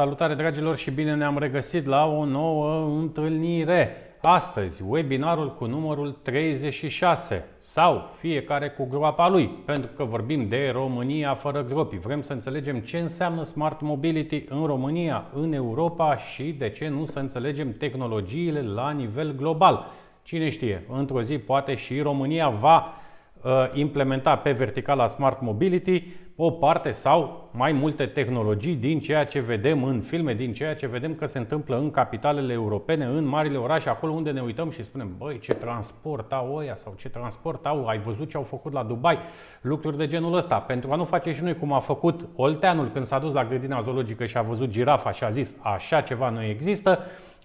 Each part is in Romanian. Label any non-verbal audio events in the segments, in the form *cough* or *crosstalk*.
Salutare dragilor și bine ne-am regăsit la o nouă întâlnire. Astăzi, webinarul cu numărul 36 sau fiecare cu groapa lui, pentru că vorbim de România fără gropi. Vrem să înțelegem ce înseamnă Smart Mobility în România, în Europa și de ce nu să înțelegem tehnologiile la nivel global. Cine știe, într-o zi poate și România va uh, implementa pe verticala Smart Mobility o parte sau mai multe tehnologii din ceea ce vedem în filme, din ceea ce vedem că se întâmplă în capitalele europene, în marile orașe, acolo unde ne uităm și spunem, băi, ce transport au ăia sau ce transport au, ai văzut ce au făcut la Dubai, lucruri de genul ăsta. Pentru a nu face și noi cum a făcut Olteanul când s-a dus la grădina zoologică și a văzut girafa și a zis, așa ceva nu există,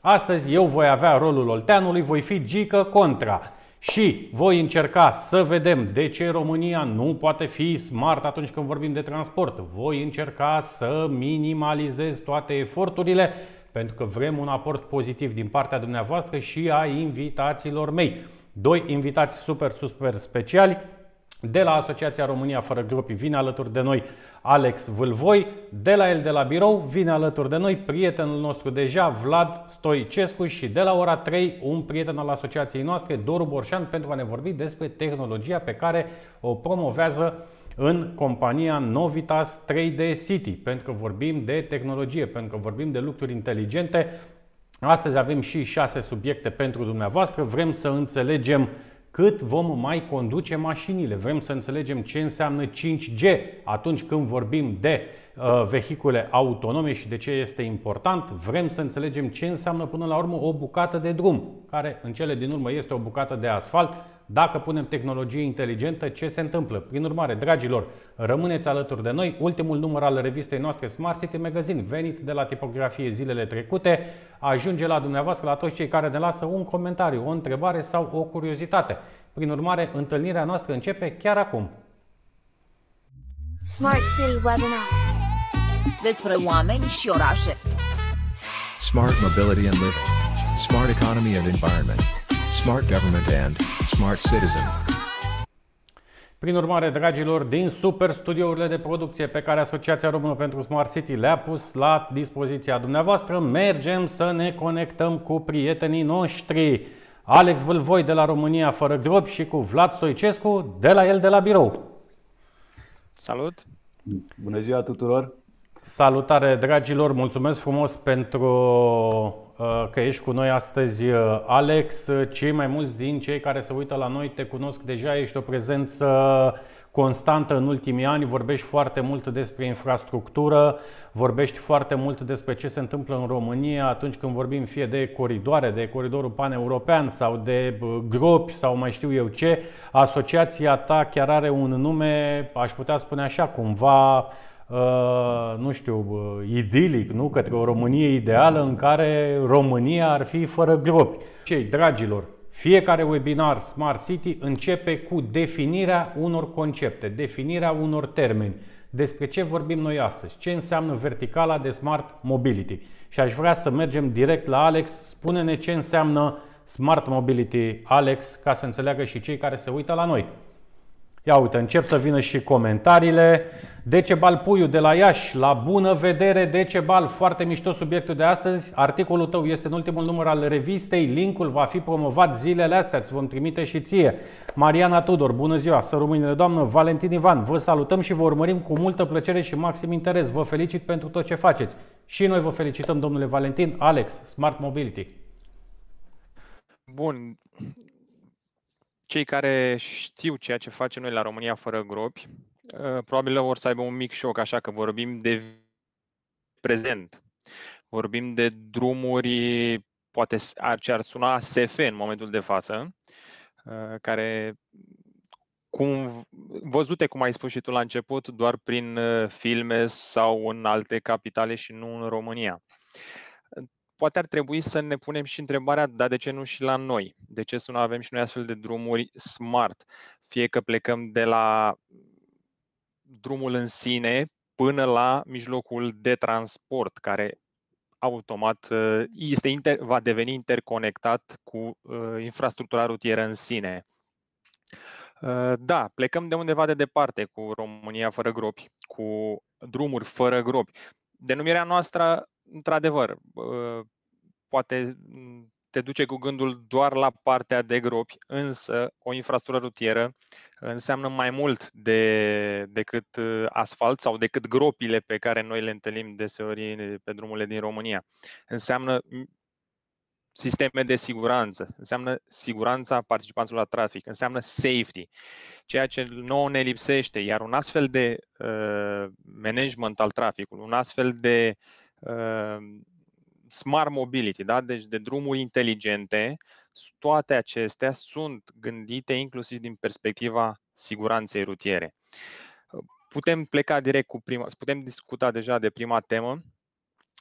astăzi eu voi avea rolul Olteanului, voi fi gică contra și voi încerca să vedem de ce România nu poate fi smart atunci când vorbim de transport. Voi încerca să minimalizez toate eforturile pentru că vrem un aport pozitiv din partea dumneavoastră și a invitațiilor mei. Doi invitați super, super speciali de la Asociația România Fără Gropi vine alături de noi Alex Vâlvoi, de la el de la birou vine alături de noi prietenul nostru deja Vlad Stoicescu și de la ora 3 un prieten al asociației noastre Doru Borșan pentru a ne vorbi despre tehnologia pe care o promovează în compania Novitas 3D City, pentru că vorbim de tehnologie, pentru că vorbim de lucruri inteligente. Astăzi avem și șase subiecte pentru dumneavoastră. Vrem să înțelegem cât vom mai conduce mașinile. Vrem să înțelegem ce înseamnă 5G atunci când vorbim de uh, vehicule autonome și de ce este important. Vrem să înțelegem ce înseamnă până la urmă o bucată de drum, care în cele din urmă este o bucată de asfalt dacă punem tehnologie inteligentă, ce se întâmplă? Prin urmare, dragilor, rămâneți alături de noi. Ultimul număr al revistei noastre Smart City Magazine, venit de la tipografie zilele trecute, ajunge la dumneavoastră, la toți cei care ne lasă un comentariu, o întrebare sau o curiozitate. Prin urmare, întâlnirea noastră începe chiar acum. Smart City Webinar. Despre oameni și orașe. Smart mobility and living. Smart economy and environment. Smart government and smart citizen. Prin urmare, dragilor, din super studiourile de producție pe care Asociația Română pentru Smart City le-a pus la dispoziția dumneavoastră, mergem să ne conectăm cu prietenii noștri. Alex Vâlvoi de la România fără gropi și cu Vlad Stoicescu de la el de la birou. Salut! Bună ziua tuturor! Salutare dragilor, mulțumesc frumos pentru uh, că ești cu noi astăzi, uh, Alex. Cei mai mulți din cei care se uită la noi te cunosc deja, ești o prezență constantă în ultimii ani, vorbești foarte mult despre infrastructură, vorbești foarte mult despre ce se întâmplă în România atunci când vorbim fie de coridoare, de coridorul pan-european sau de uh, gropi sau mai știu eu ce. Asociația ta chiar are un nume, aș putea spune așa, cumva Uh, nu știu, uh, idilic, nu? Către o Românie ideală în care România ar fi fără gropi. Cei dragilor, fiecare webinar Smart City începe cu definirea unor concepte, definirea unor termeni. Despre ce vorbim noi astăzi? Ce înseamnă verticala de Smart Mobility? Și aș vrea să mergem direct la Alex. Spune-ne ce înseamnă Smart Mobility, Alex, ca să înțeleagă și cei care se uită la noi. Ia uite, încep să vină și comentariile. Decebal Puiu de la Iași, la bună vedere Decebal, foarte mișto subiectul de astăzi. Articolul tău este în ultimul număr al revistei, linkul va fi promovat zilele astea, îți vom trimite și ție. Mariana Tudor, bună ziua, să rămâne doamnă, Valentin Ivan, vă salutăm și vă urmărim cu multă plăcere și maxim interes. Vă felicit pentru tot ce faceți. Și noi vă felicităm, domnule Valentin. Alex, Smart Mobility. Bun. Cei care știu ceea ce facem noi la România fără gropi, uh, probabil vor să aibă un mic șoc, așa că vorbim de prezent. Vorbim de drumuri, poate ar, ce ar suna SF în momentul de față, uh, care cum, văzute, cum ai spus și tu la început, doar prin uh, filme sau în alte capitale și nu în România poate ar trebui să ne punem și întrebarea, dar de ce nu și la noi? De ce să nu avem și noi astfel de drumuri smart? Fie că plecăm de la drumul în sine până la mijlocul de transport, care automat uh, este inter, va deveni interconectat cu uh, infrastructura rutieră în sine. Uh, Da, plecăm de undeva de departe cu România fără gropi, cu drumuri fără gropi. Denumirea noastră, într-adevăr, uh, poate mm, te duce cu gândul doar la partea de gropi, însă o infrastructură rutieră înseamnă mai mult de, decât uh, asfalt sau decât gropile pe care noi le întâlnim deseori pe drumurile din România. Înseamnă mm, sisteme de siguranță, înseamnă siguranța participanților la trafic, înseamnă safety, ceea ce nouă ne lipsește, iar un astfel de uh, management al traficului, un astfel de uh, smart mobility, da? deci de drumuri inteligente, s- toate acestea sunt gândite inclusiv din perspectiva siguranței rutiere. Putem pleca direct cu prima, putem discuta deja de prima temă,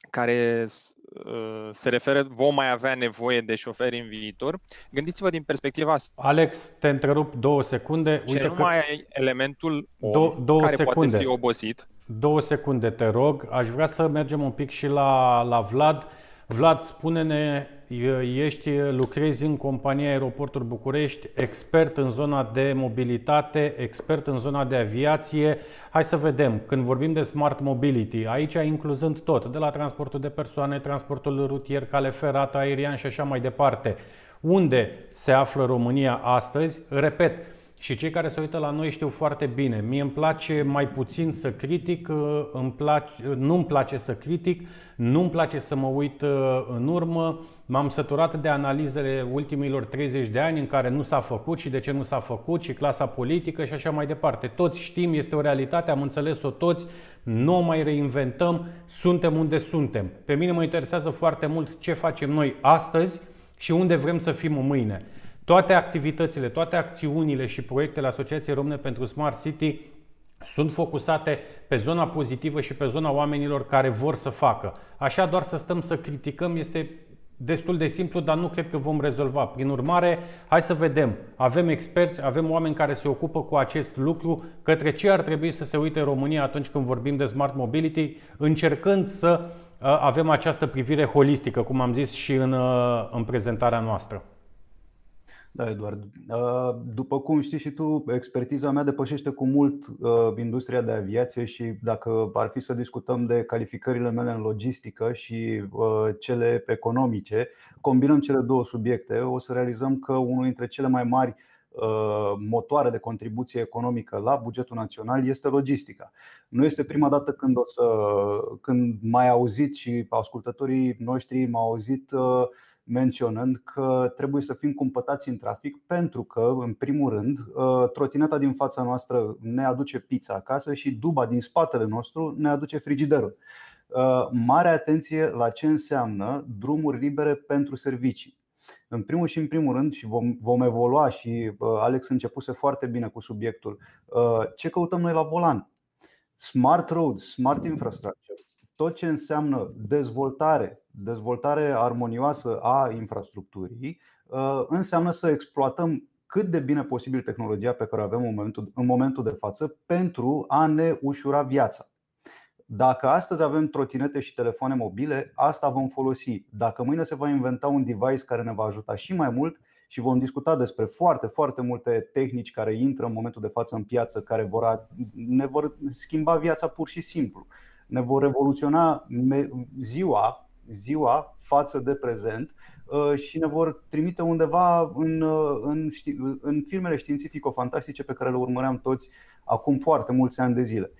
care s- uh, se referă, vom mai avea nevoie de șoferi în viitor. Gândiți-vă din perspectiva Alex, te întrerup două secunde. ce Uite nu că mai ai elementul om, Dou- două care secunde. poate fi obosit. Două secunde, te rog. Aș vrea să mergem un pic și la, la Vlad. Vlad, spune-ne, e- ești, lucrezi în compania Aeroporturi București, expert în zona de mobilitate, expert în zona de aviație. Hai să vedem, când vorbim de smart mobility, aici incluzând tot, de la transportul de persoane, transportul rutier, cale ferată, aerian și așa mai departe. Unde se află România astăzi? Repet, și cei care se uită la noi știu foarte bine. Mie îmi place mai puțin să critic, uh, îmi place, nu-mi place să critic, nu-mi place să mă uit uh, în urmă. M-am săturat de analizele ultimilor 30 de ani în care nu s-a făcut și de ce nu s-a făcut și clasa politică și așa mai departe. Toți știm, este o realitate, am înțeles-o toți, nu o mai reinventăm, suntem unde suntem. Pe mine mă interesează foarte mult ce facem noi astăzi și unde vrem să fim mâine. Toate activitățile, toate acțiunile și proiectele Asociației Române pentru Smart City sunt focusate pe zona pozitivă și pe zona oamenilor care vor să facă. Așa doar să stăm să criticăm este destul de simplu, dar nu cred că vom rezolva. Prin urmare, hai să vedem. Avem experți, avem oameni care se ocupă cu acest lucru, către ce ar trebui să se uite România atunci când vorbim de smart mobility, încercând să uh, avem această privire holistică, cum am zis și în, uh, în prezentarea noastră. Da, Eduard. Uh, După cum știi și tu, expertiza mea depășește cu mult uh, industria de aviație și dacă ar fi să discutăm de calificările mele în logistică și uh, cele economice, combinăm cele două subiecte, o să realizăm că unul dintre cele mai mari uh, motoare de contribuție economică la bugetul național este logistica. Nu este prima dată când, o să, când mai auzit și ascultătorii noștri m-au auzit uh, menționând că trebuie să fim cumpătați în trafic pentru că, în primul rând, uh, trotineta din fața noastră ne aduce pizza acasă și duba din spatele nostru ne aduce frigiderul. Uh, Mare atenție la ce înseamnă drumuri libere pentru servicii. În primul și în primul rând, și vom, vom evolua și uh, Alex începuse foarte bine cu subiectul, ce căutăm noi la volan? Smart roads, smart infrastructure, tot ce înseamnă dezvoltare, dezvoltare armonioasă a infrastructurii, uh, înseamnă să exploatăm cât de bine posibil tehnologia pe care o avem în momentul, în momentul de față pentru a ne ușura viața. Dacă astăzi avem trotinete și telefoane mobile, asta vom folosi. Dacă mâine se va inventa un device care ne va ajuta și mai mult și vom discuta despre foarte, foarte multe tehnici care intră în momentul de față în piață, care vor, ne vor schimba viața pur și simplu ne vor revoluționa ziua, ziua față de prezent și ne vor trimite undeva în, în, în filmele științifico-fantastice pe care le urmăream toți acum foarte mulți ani de zile.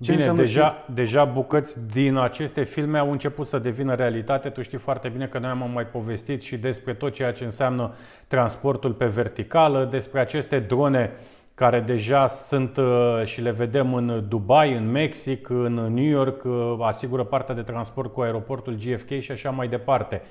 Ce Bine, deja, deja bucăți din aceste filme au început să devină realitate. Tu știi foarte bine că noi am mai povestit și despre tot ceea ce înseamnă transportul pe verticală, despre aceste drone care deja sunt și le vedem în Dubai, în Mexic, în New York, asigură partea de transport cu aeroportul GFK și așa mai departe.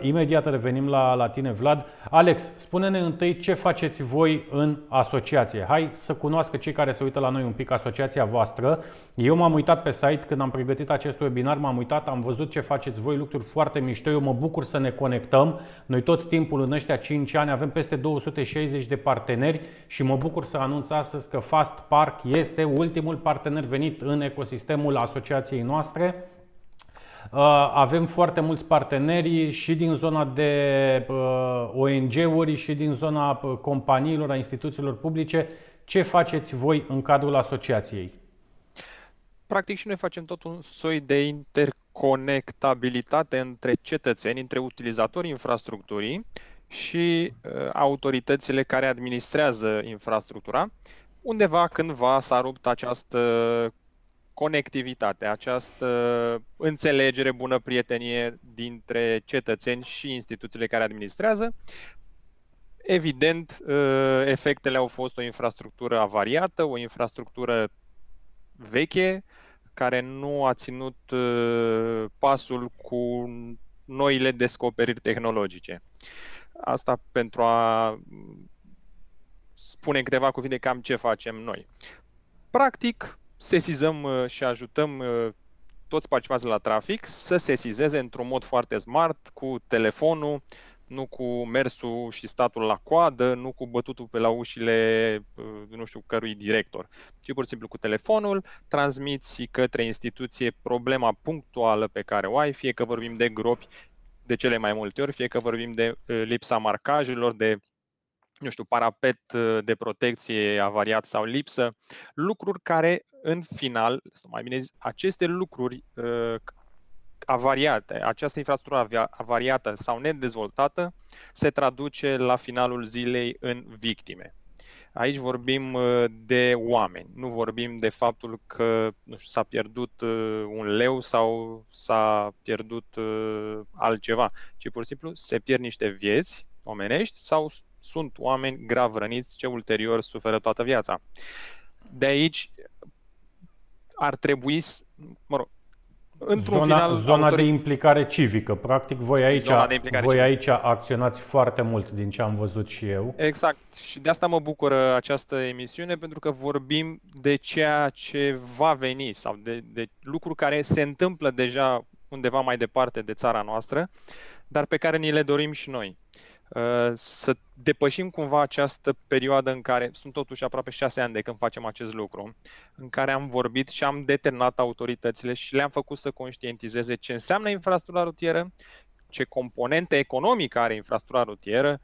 Imediat revenim la, la tine, Vlad. Alex, spune-ne întâi ce faceți voi în asociație. Hai să cunoască cei care se uită la noi un pic asociația voastră. Eu m-am uitat pe site când am pregătit acest webinar, m-am uitat, am văzut ce faceți voi, lucruri foarte mișto. Eu mă bucur să ne conectăm. Noi tot timpul în ăștia 5 ani avem peste 260 de parteneri și mă bucur să anunț astăzi că Fast Park este ultimul partener venit în ecosistemul asociației noastre. Uh, Avem foarte mulți parteneri și din zona de uh, ONG-uri și din zona uh, companiilor, a instituțiilor publice. Ce faceți voi în cadrul asociației? Practic și noi facem tot un soi de interconectabilitate între cetățeni, între utilizatorii infrastructurii și uh, autoritățile care administrează infrastructura. Undeva cândva s-a rupt această conectivitate, această înțelegere, bună prietenie dintre cetățeni și instituțiile care administrează. Evident, uh, efectele au fost o infrastructură avariată, o infrastructură veche, care nu a ținut uh, pasul cu noile descoperiri tehnologice. Asta pentru a spune în câteva cuvinte cam ce facem noi. Practic, sesizăm uh, și ajutăm uh, toți participanții la trafic să sesizeze într-un mod foarte smart, cu telefonul, nu cu mersul și statul la coadă, nu cu bătutul pe la ușile uh, nu știu cărui director, ci pur și simplu cu telefonul transmiți către instituție problema punctuală pe care o ai, fie că vorbim de gropi de cele mai multe ori, fie că vorbim de lipsa marcajelor, de nu știu, parapet de protecție avariat sau lipsă, lucruri care în final, sau mai bine zis, aceste lucruri uh, avariate, această infrastructură avariată sau nedezvoltată se traduce la finalul zilei în victime. Aici vorbim uh, de oameni, nu vorbim de faptul că nu știu, s-a pierdut uh, un leu sau s-a pierdut uh, altceva, ci pur și simplu se pierd niște vieți omenești sau sunt oameni grav răniți ce ulterior suferă toată viața. De aici ar trebui, mă rog, într-un zona, final... Zona autorit- de implicare civică. Practic, voi aici, Zona de implicare voi civică. aici acționați foarte mult din ce am văzut și eu. Exact. Și de asta mă bucură această emisiune, pentru că vorbim de ceea ce va veni sau de, de lucruri care se întâmplă deja undeva mai departe de țara noastră, dar pe care ni le dorim și noi. Uh, Să depășim cumva această perioadă în care sunt totuși aproape șase ani de când facem acest lucru, în care am vorbit și am determinat autoritățile și le-am făcut să conștientizeze ce înseamnă infrastructura rutieră, ce componente economică are infrastructura rutieră,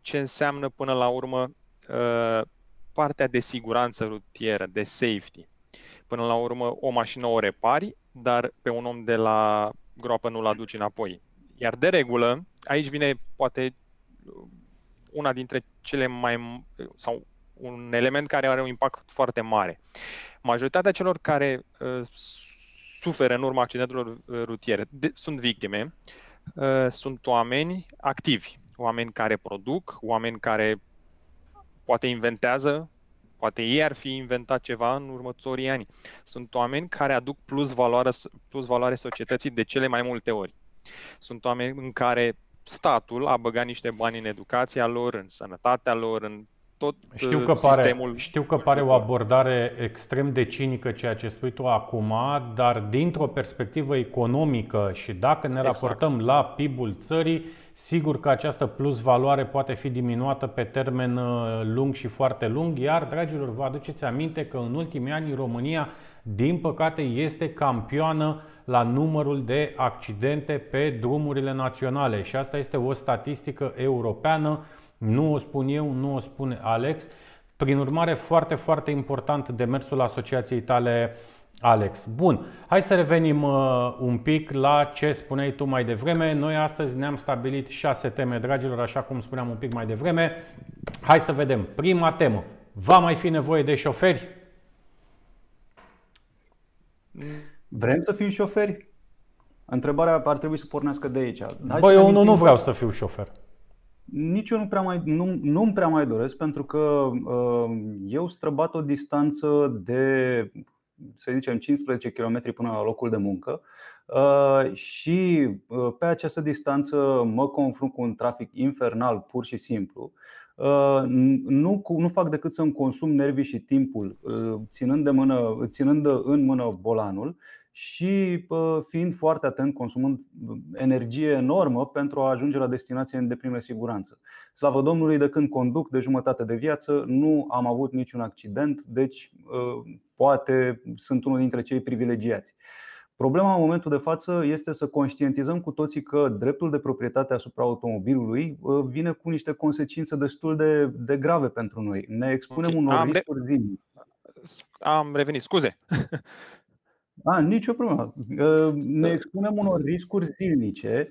ce înseamnă până la urmă uh, partea de siguranță rutieră, de safety. Până la urmă, o mașină o repari, dar pe un om de la groapă nu-l aduci înapoi. Iar de regulă, aici vine poate una dintre cele mai sau un element care are un impact foarte mare. Majoritatea celor care uh, suferă în urma accidentelor uh, rutiere de, sunt victime, uh, sunt oameni activi, oameni care produc, oameni care poate inventează, poate ei ar fi inventat ceva în următorii ani. Sunt oameni care aduc plus valoare, plus valoare societății de cele mai multe ori. Sunt oameni în care statul a băgat niște bani în educația lor, în sănătatea lor, în tot Știu uh, că, pare, sistemul. știu că pare o abordare extrem de cinică ceea ce spui tu acum, dar dintr-o perspectivă economică și dacă ne Exact. raportăm la PIB-ul țării, sigur că această plus valoare poate fi diminuată pe termen uh, lung și foarte lung, iar, dragilor, vă aduceți aminte că în ultimii ani România, din păcate, este campioană la numărul de accidente pe drumurile naționale și asta este o statistică europeană nu o spun eu, nu o spune Alex. Prin urmare, foarte, foarte important demersul asociației tale, Alex. Bun, hai să revenim uh, un pic la ce spuneai tu mai devreme. Noi astăzi ne-am stabilit șase teme, dragilor, așa cum spuneam un pic mai devreme. Hai să vedem. Prima temă. Va mai fi nevoie de șoferi? Vrem să fim șoferi? Întrebarea ar trebui să pornească de aici. Hai Băi, să eu ne nu, nu amintim vreau că- să fiu șofer. Nici eu nu prea mai, nu, nu prea mai doresc pentru că uh, eu străbat o distanță de, să zicem, 15 km până la locul de muncă uh, și uh, pe această distanță mă confrunt cu un trafic infernal pur și simplu. Uh, Nu, cu- nu fac decât să-mi consum nervii și timpul uh, ținând, de mână, ținând în mână bolanul și uh, fiind foarte atent, consumând energie enormă pentru a ajunge la destinație în deplină siguranță. Slavă Domnului, de când conduc de jumătate de viață, nu am avut niciun accident, deci uh, poate sunt unul dintre cei privilegiați. Problema în momentul de față este să conștientizăm cu toții că dreptul de proprietate asupra automobilului uh, vine cu niște consecințe destul de, de grave pentru noi. Ne expunem Ok, unor am de- riscuri zilnic. Am revenit, scuze. *laughs* A, nicio problemă. Uh, Ne expunem unor riscuri zilnice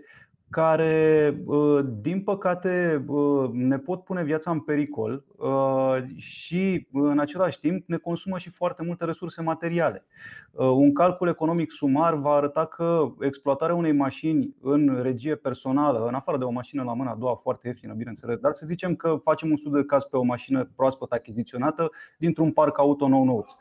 care, uh, din păcate, uh, ne pot pune viața în pericol uh, și, în același timp, ne consumă și foarte multe resurse materiale. Uh, Un calcul economic sumar va arăta că exploatarea unei mașini în regie personală, în afară de o mașină la mâna a doua foarte ieftină, bineînțeles, dar să zicem că facem un studiu de caz pe o mașină proaspăt achiziționată dintr-un parc auto nou nouț Uh,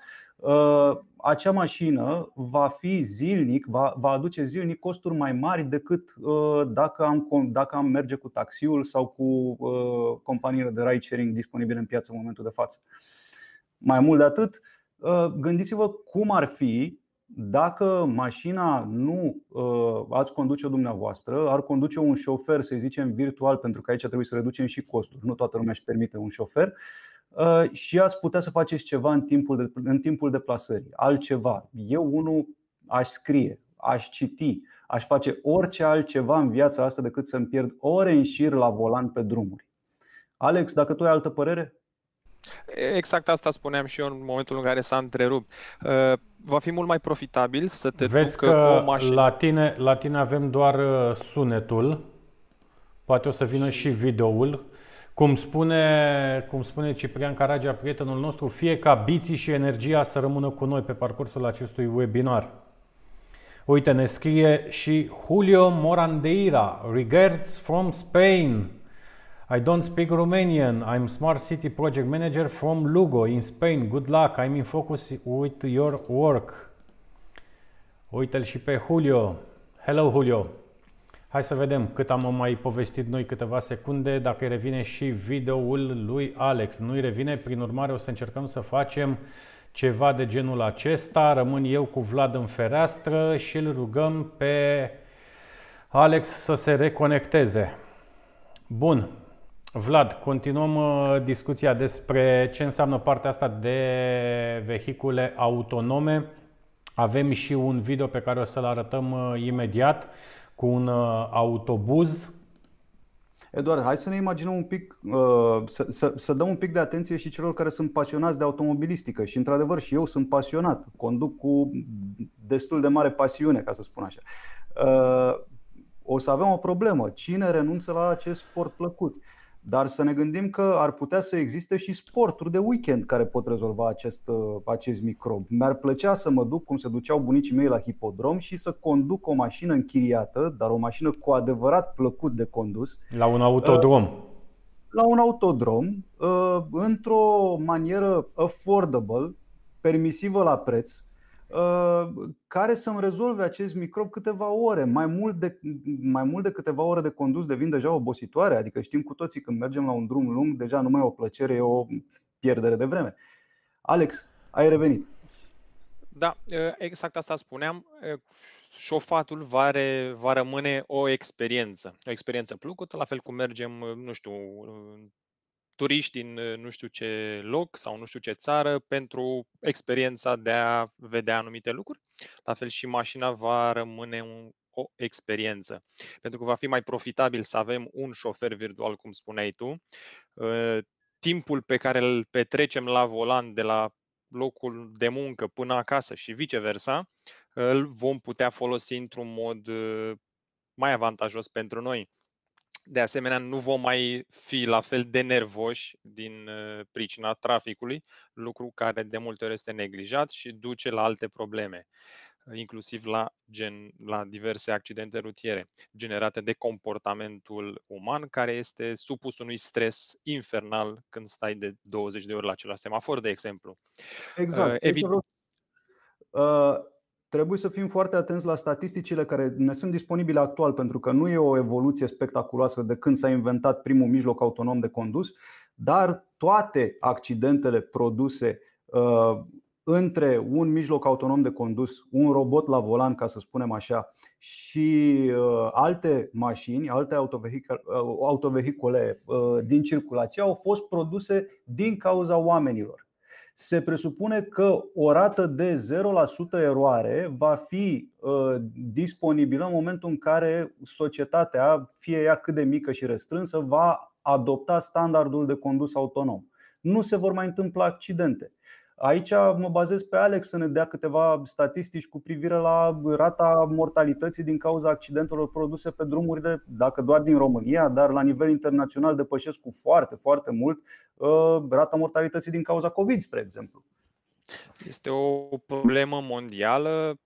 acea mașină va fi zilnic, va, va aduce zilnic costuri mai mari decât uh, dacă am, com- dacă am merge cu taxiul sau cu uh, companiile de ride sharing disponibile în piață în momentul de față. Mai mult de atât, uh, gândiți-vă cum ar fi dacă mașina nu uh, ați conduce-o dumneavoastră, ar conduce un șofer, să zicem, virtual, pentru că aici trebuie să reducem și costuri. Nu toată lumea își permite un șofer Uh, și ați putea să faceți ceva în timpul, de, în timpul deplasării, altceva. Eu, unul, aș scrie, aș citi, aș face orice altceva în viața asta decât să-mi pierd ore în șir la volan pe drumuri. Alex, dacă tu ai altă părere? Exact asta spuneam și eu în momentul în care s-a întrerupt. Uh, Va fi mult mai profitabil să te Vezi ducă că o mașină. la tine, la tine avem doar uh, sunetul, poate o să vină și videoul. Cum spune, cum spune Ciprian Caragea, prietenul nostru, fie ca biții și energia să rămână cu noi pe parcursul acestui webinar. Uite, ne scrie și Julio Morandeira, regards from Spain. I don't speak Romanian. I'm Smart City Project Manager from Lugo in Spain. Good luck. I'm in focus with your work. Uite-l și pe Julio. Hello, Julio. Hai să vedem cât am mai povestit noi câteva secunde, dacă îi revine și videoul lui Alex. Nu îi revine, prin urmare o să încercăm să facem ceva de genul acesta. Rămân eu cu Vlad în fereastră și îl rugăm pe Alex să se reconecteze. Bun. Vlad, continuăm uh, discuția despre ce înseamnă partea asta de vehicule autonome. Avem și un video pe care o să-l arătăm uh, imediat cu un uh, autobuz. Eduard, hai să ne imaginăm un pic, uh, să, să, să dăm un pic de atenție și celor care sunt pasionați de automobilistică. Și, într-adevăr, și eu sunt pasionat. Conduc cu destul de mare pasiune, ca să spun așa. Uh, O să avem o problemă. Cine renunță la acest sport plăcut? Dar să ne gândim că ar putea să existe și sporturi de weekend care pot rezolva acest, uh, acest microb. Mi-ar plăcea să mă duc cum se duceau bunicii mei la hipodrom și să conduc o mașină închiriată, dar o mașină cu adevărat plăcut de condus, La un autodrom. la un autodrom uh, într-o manieră affordable, permisivă la preț, uh, care să-mi rezolve acest microb câteva ore. Mai mult, de, mai mult de câteva ore de condus devin deja obositoare, adică știm cu toții când mergem la un drum lung, deja nu mai e o plăcere, e o pierdere de vreme. Alex, ai revenit. Da, exact asta spuneam. Șofatul va, re, va rămâne o experiență. O experiență plăcută, la fel cum mergem, nu știu, turiști în nu știu ce loc sau nu știu ce țară pentru experiența de a vedea anumite lucruri. La fel și mașina va rămâne un, o experiență. Pentru că va fi mai profitabil să avem un șofer virtual, cum spuneai tu. Timpul pe care îl petrecem la volan de la locul de muncă până acasă și viceversa, îl vom putea folosi într-un mod mai avantajos pentru noi. De asemenea, nu vom mai fi la fel de nervoși din pricina traficului, lucru care de multe ori este neglijat și duce la alte probleme, inclusiv la, gen, la diverse accidente rutiere generate de comportamentul uman, care este supus unui stres infernal când stai de 20 de ori la același semafor, de exemplu. Exact. Evident. Uh, trebuie să fim foarte atenți la statisticile care ne sunt disponibile actual, pentru că nu e o evoluție spectaculoasă de când s-a inventat primul mijloc autonom de condus, dar toate accidentele produse uh, între un mijloc autonom de condus, un robot la volan, ca să spunem așa, și uh, alte mașini, alte autovehicule, uh, autovehicule uh, din circulație au fost produse din cauza oamenilor. Se presupune că o rată de 0% eroare va fi uh, disponibilă în momentul în care societatea, fie ea cât de mică și restrânsă, va adopta standardul de condus autonom. Nu se vor mai întâmpla accidente. Aici mă bazez pe Alex să ne dea câteva statistici cu privire la rata mortalității din cauza accidentelor produse pe drumurile, dacă doar din România, dar la nivel internațional depășesc cu foarte, foarte mult uh, rata mortalității din cauza COVID, spre exemplu. Este o problemă mondială,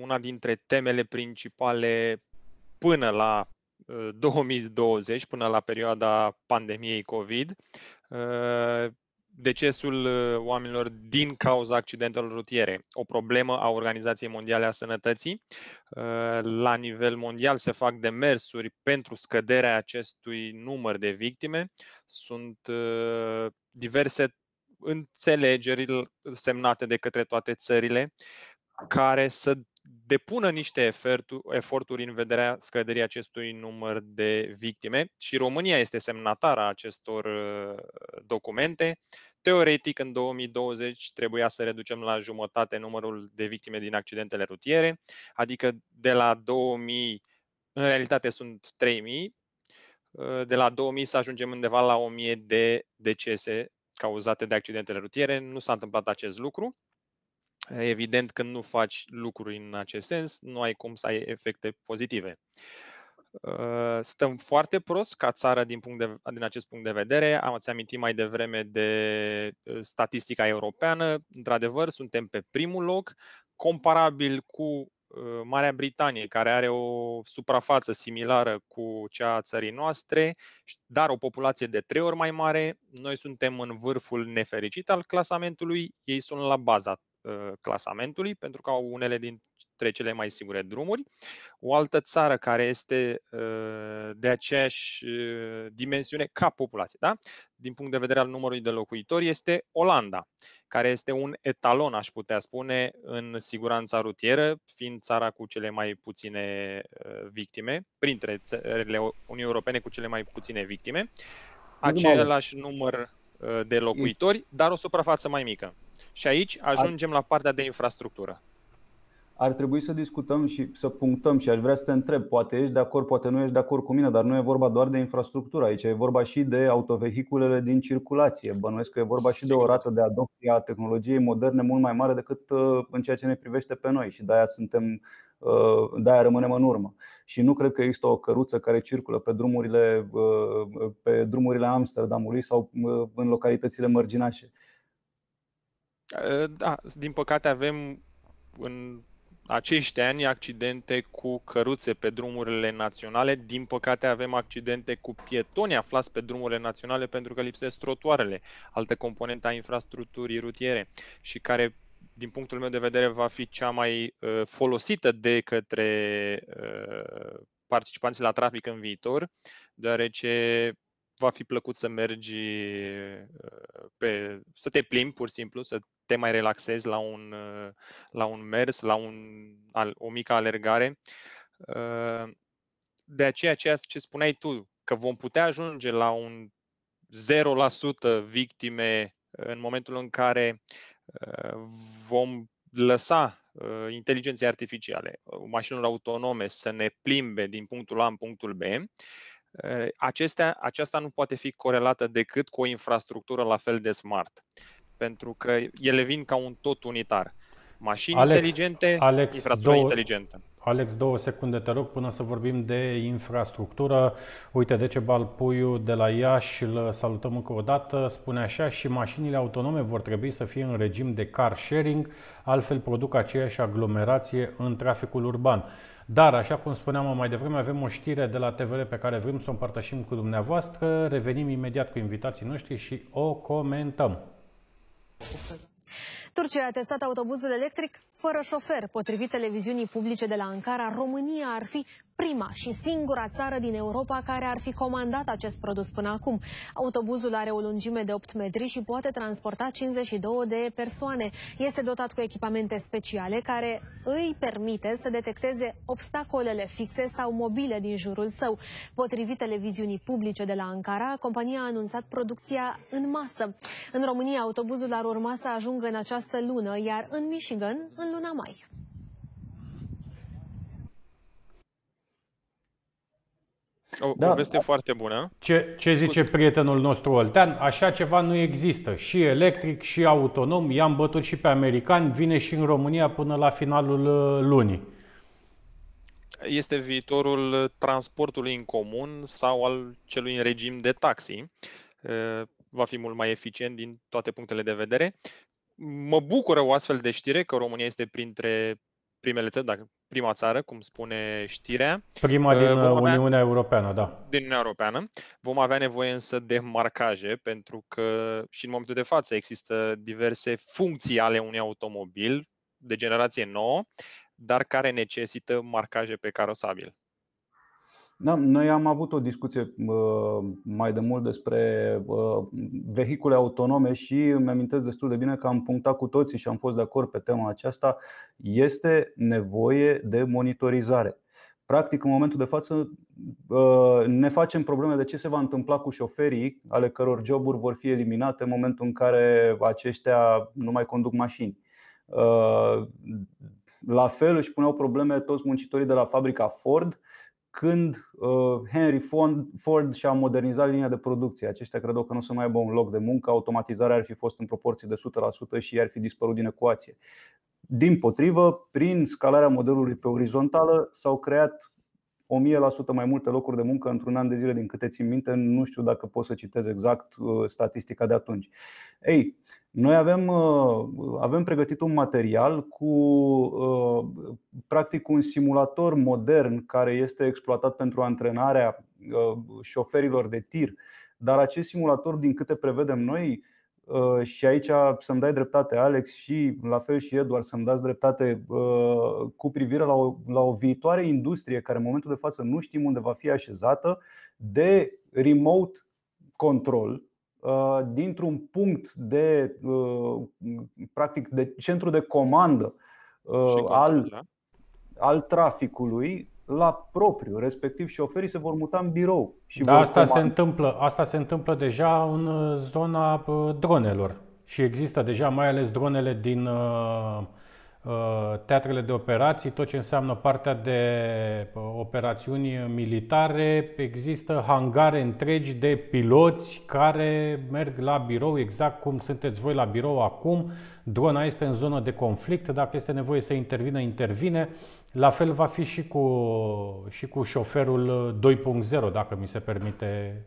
una dintre temele principale până la 2020, până la perioada pandemiei COVID decesul uh, oamenilor din cauza accidentelor rutiere, o problemă a Organizației Mondiale a Sănătății. Uh, la nivel mondial se fac demersuri pentru scăderea acestui număr de victime. Sunt uh, diverse înțelegeri semnate de către toate țările care să depună niște eforturi în vederea scăderii acestui număr de victime și România este semnatara acestor documente. Teoretic, în 2020 trebuia să reducem la jumătate numărul de victime din accidentele rutiere, adică de la 2000, în realitate sunt 3000, de la 2000 să ajungem undeva la 1000 de decese cauzate de accidentele rutiere. Nu s-a întâmplat acest lucru. Evident, când nu faci lucruri în acest sens, nu ai cum să ai efecte pozitive. Uh, stăm foarte prost ca țară din, punct de, din acest punct de vedere. Am ați amintit mai devreme de uh, statistica europeană. Într-adevăr, suntem pe primul loc, comparabil cu uh, Marea Britanie, care are o suprafață similară cu cea a țării noastre, dar o populație de trei ori mai mare. Noi suntem în vârful nefericit al clasamentului, ei sunt la baza clasamentului, pentru că au unele din dintre cele mai sigure drumuri. O altă țară care este uh, de aceeași uh, dimensiune ca populație, da? din punct de vedere al numărului de locuitori, este Olanda, care este un etalon, aș putea spune, în siguranța rutieră, fiind țara cu cele mai puține uh, victime, printre țările Uniunii Europene cu cele mai puține victime, același număr de locuitori, dar o suprafață mai mică. Și aici ajungem la partea de infrastructură ar trebui să discutăm și să punctăm și aș vrea să te întreb, poate ești de acord, poate nu ești de acord cu mine, dar nu e vorba doar de infrastructură, aici e vorba și de autovehiculele din circulație. Bănuiesc că e vorba și de o rată de adopție a tehnologiei moderne mult mai mare decât uh, în ceea ce ne privește pe noi și de-aia suntem uh, de-aia rămânem în urmă. Și nu cred că există o căruță care circulă pe drumurile, uh, pe drumurile Amsterdamului sau în localitățile mărginașe. Da, din păcate avem în acești ani accidente cu căruțe pe drumurile naționale. Din păcate avem accidente cu pietoni aflați pe drumurile naționale pentru că lipsesc trotuarele, altă componentă a infrastructurii rutiere și care din punctul meu de vedere va fi cea mai uh, folosită de către uh, participanții la trafic în viitor, deoarece va fi plăcut să mergi uh, pe, să te plimbi pur și simplu, să te mai relaxezi la un, uh, la un mers, la un, o mică alergare. Uh, de aceea, ceea ce spuneai tu, că vom putea ajunge la un 0% victime în momentul în care vom lăsa inteligenței artificiale, mașinile autonome să ne plimbe din punctul A în punctul B, Acestea, aceasta nu poate fi corelată decât cu o infrastructură la fel de smart, pentru că ele vin ca un tot unitar. Mașini Alex, inteligente, Alex, infrastructură două, inteligentă. Alex, două secunde te rog până să vorbim de infrastructură. Uite, Decebal Puiu de la Iași, îl salutăm încă o dată, spune așa și mașinile autonome vor trebui să fie în regim de car sharing, altfel produc aceeași aglomerație în traficul urban. Dar, așa cum spuneam mai devreme, avem o știre de la TVR pe care vrem să o împărtășim cu dumneavoastră. Revenim imediat cu invitații noștri și o comentăm. Turcia a testat autobuzul electric fără șofer. Potrivit televiziunii publice de la Ankara, România ar fi prima și singura țară din Europa care ar fi comandat acest produs până acum. Autobuzul are o lungime de 8 metri și poate transporta 52 de persoane. Este dotat cu echipamente speciale care îi permite să detecteze obstacolele fixe sau mobile din jurul său. Potrivit televiziunii publice de la Ankara, compania a anunțat producția în masă. În România, autobuzul ar urma să ajungă în această lună, iar în Michigan în luna mai. O, Da. o veste foarte bună. Ce, ce zice prietenul nostru Oltean? Așa ceva nu există. Și electric, și autonom. I-am bătut și pe americani. Vine și în România până la finalul uh, lunii. Este viitorul transportului în comun sau al celui în regim de taxi. Uh, Va fi mult mai eficient din toate punctele de vedere. Mă bucură o astfel de știre că România este printre primele țări, dacă prima țară, cum spune știrea, Prima Uh, din vom uh, avea- Uniunea Europeană, da. din Uniunea Europeană. Vom avea nevoie însă de marcaje, pentru că și în momentul de față există diverse funcții ale unui automobil de generație nouă, dar care necesită marcaje pe carosabil. Da, noi am avut o discuție uh, mai de mult despre uh, vehicule autonome și îmi amintesc destul de bine că am punctat cu toții și am fost de acord pe tema aceasta. Este nevoie de monitorizare. Practic, în momentul de față, uh, ne facem probleme de ce se va întâmpla cu șoferii, ale căror joburi vor fi eliminate în momentul în care aceștia nu mai conduc mașini. Uh, La fel își puneau probleme toți muncitorii de la fabrica Ford, când uh, Henry Ford, Ford și-a modernizat linia de producție. Aceștia credeau că nu o să mai aibă un loc de muncă, automatizarea ar fi fost în proporție de 100% și ar fi dispărut din ecuație. Din potrivă, prin scalarea modelului pe orizontală s-au creat 1000% mai multe locuri de muncă într-un an de zile din câte țin minte, nu știu dacă pot să citez exact uh, statistica de atunci. Ei, noi avem, uh, avem pregătit un material cu uh, practic un simulator modern care este exploatat pentru antrenarea uh, șoferilor de tir, dar acest simulator, din câte prevedem noi, uh, și aici să-mi dai dreptate, Alex, și la fel și Eduard, să-mi dați dreptate uh, cu privire la o, la o viitoare industrie care în momentul de față nu știm unde va fi așezată, de remote control uh, dintr-un punct de uh, practic de centru de comandă uh, Și control, al, da? al traficului la propriu, respectiv șoferii se vor muta în birou și Da, vor asta se, comanda. întâmplă, asta se întâmplă deja în uh, zona uh, dronelor. Și există deja mai ales dronele din uh, uh, teatrele de operații, tot ce înseamnă partea de uh, operațiuni militare. Există hangare întregi de piloți care merg la birou, exact cum sunteți voi la birou acum. Drona este în zonă de conflict, dacă este nevoie să intervină, intervine. La fel va fi și cu, și cu șoferul 2.0, dacă mi se permite.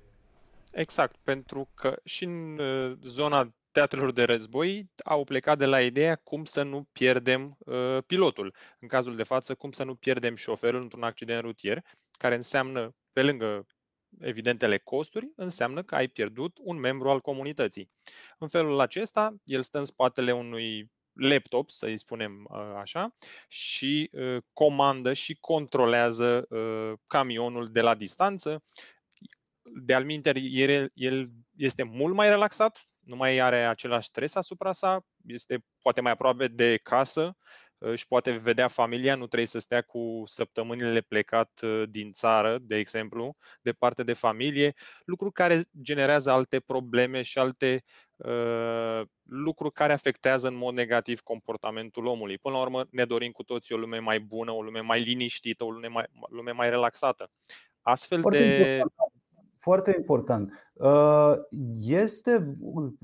Exact, pentru că și în uh, zona teatrelor de război au plecat de la ideea cum să nu pierdem uh, pilotul. În cazul de față, cum să nu pierdem șoferul într-un accident rutier, care înseamnă, pe lângă evidentele costuri, înseamnă că ai pierdut un membru al comunității. În felul acesta, el stă în spatele unui laptop, să-i spunem uh, așa, și uh, comandă și controlează uh, camionul de la distanță. De alminteri, el, el este mult mai relaxat, nu mai are același stres asupra sa, este poate mai aproape de casă, își poate vedea familia, nu trebuie să stea cu săptămânile plecat uh, din țară, de exemplu, departe de familie, lucru care generează alte probleme și alte uh, lucruri care afectează în mod negativ comportamentul omului. Până la urmă, ne dorim cu toții o lume mai bună, o lume mai liniștită, o lume mai, lume mai relaxată. Astfel Foarte de. important. Foarte important. Uh, Este,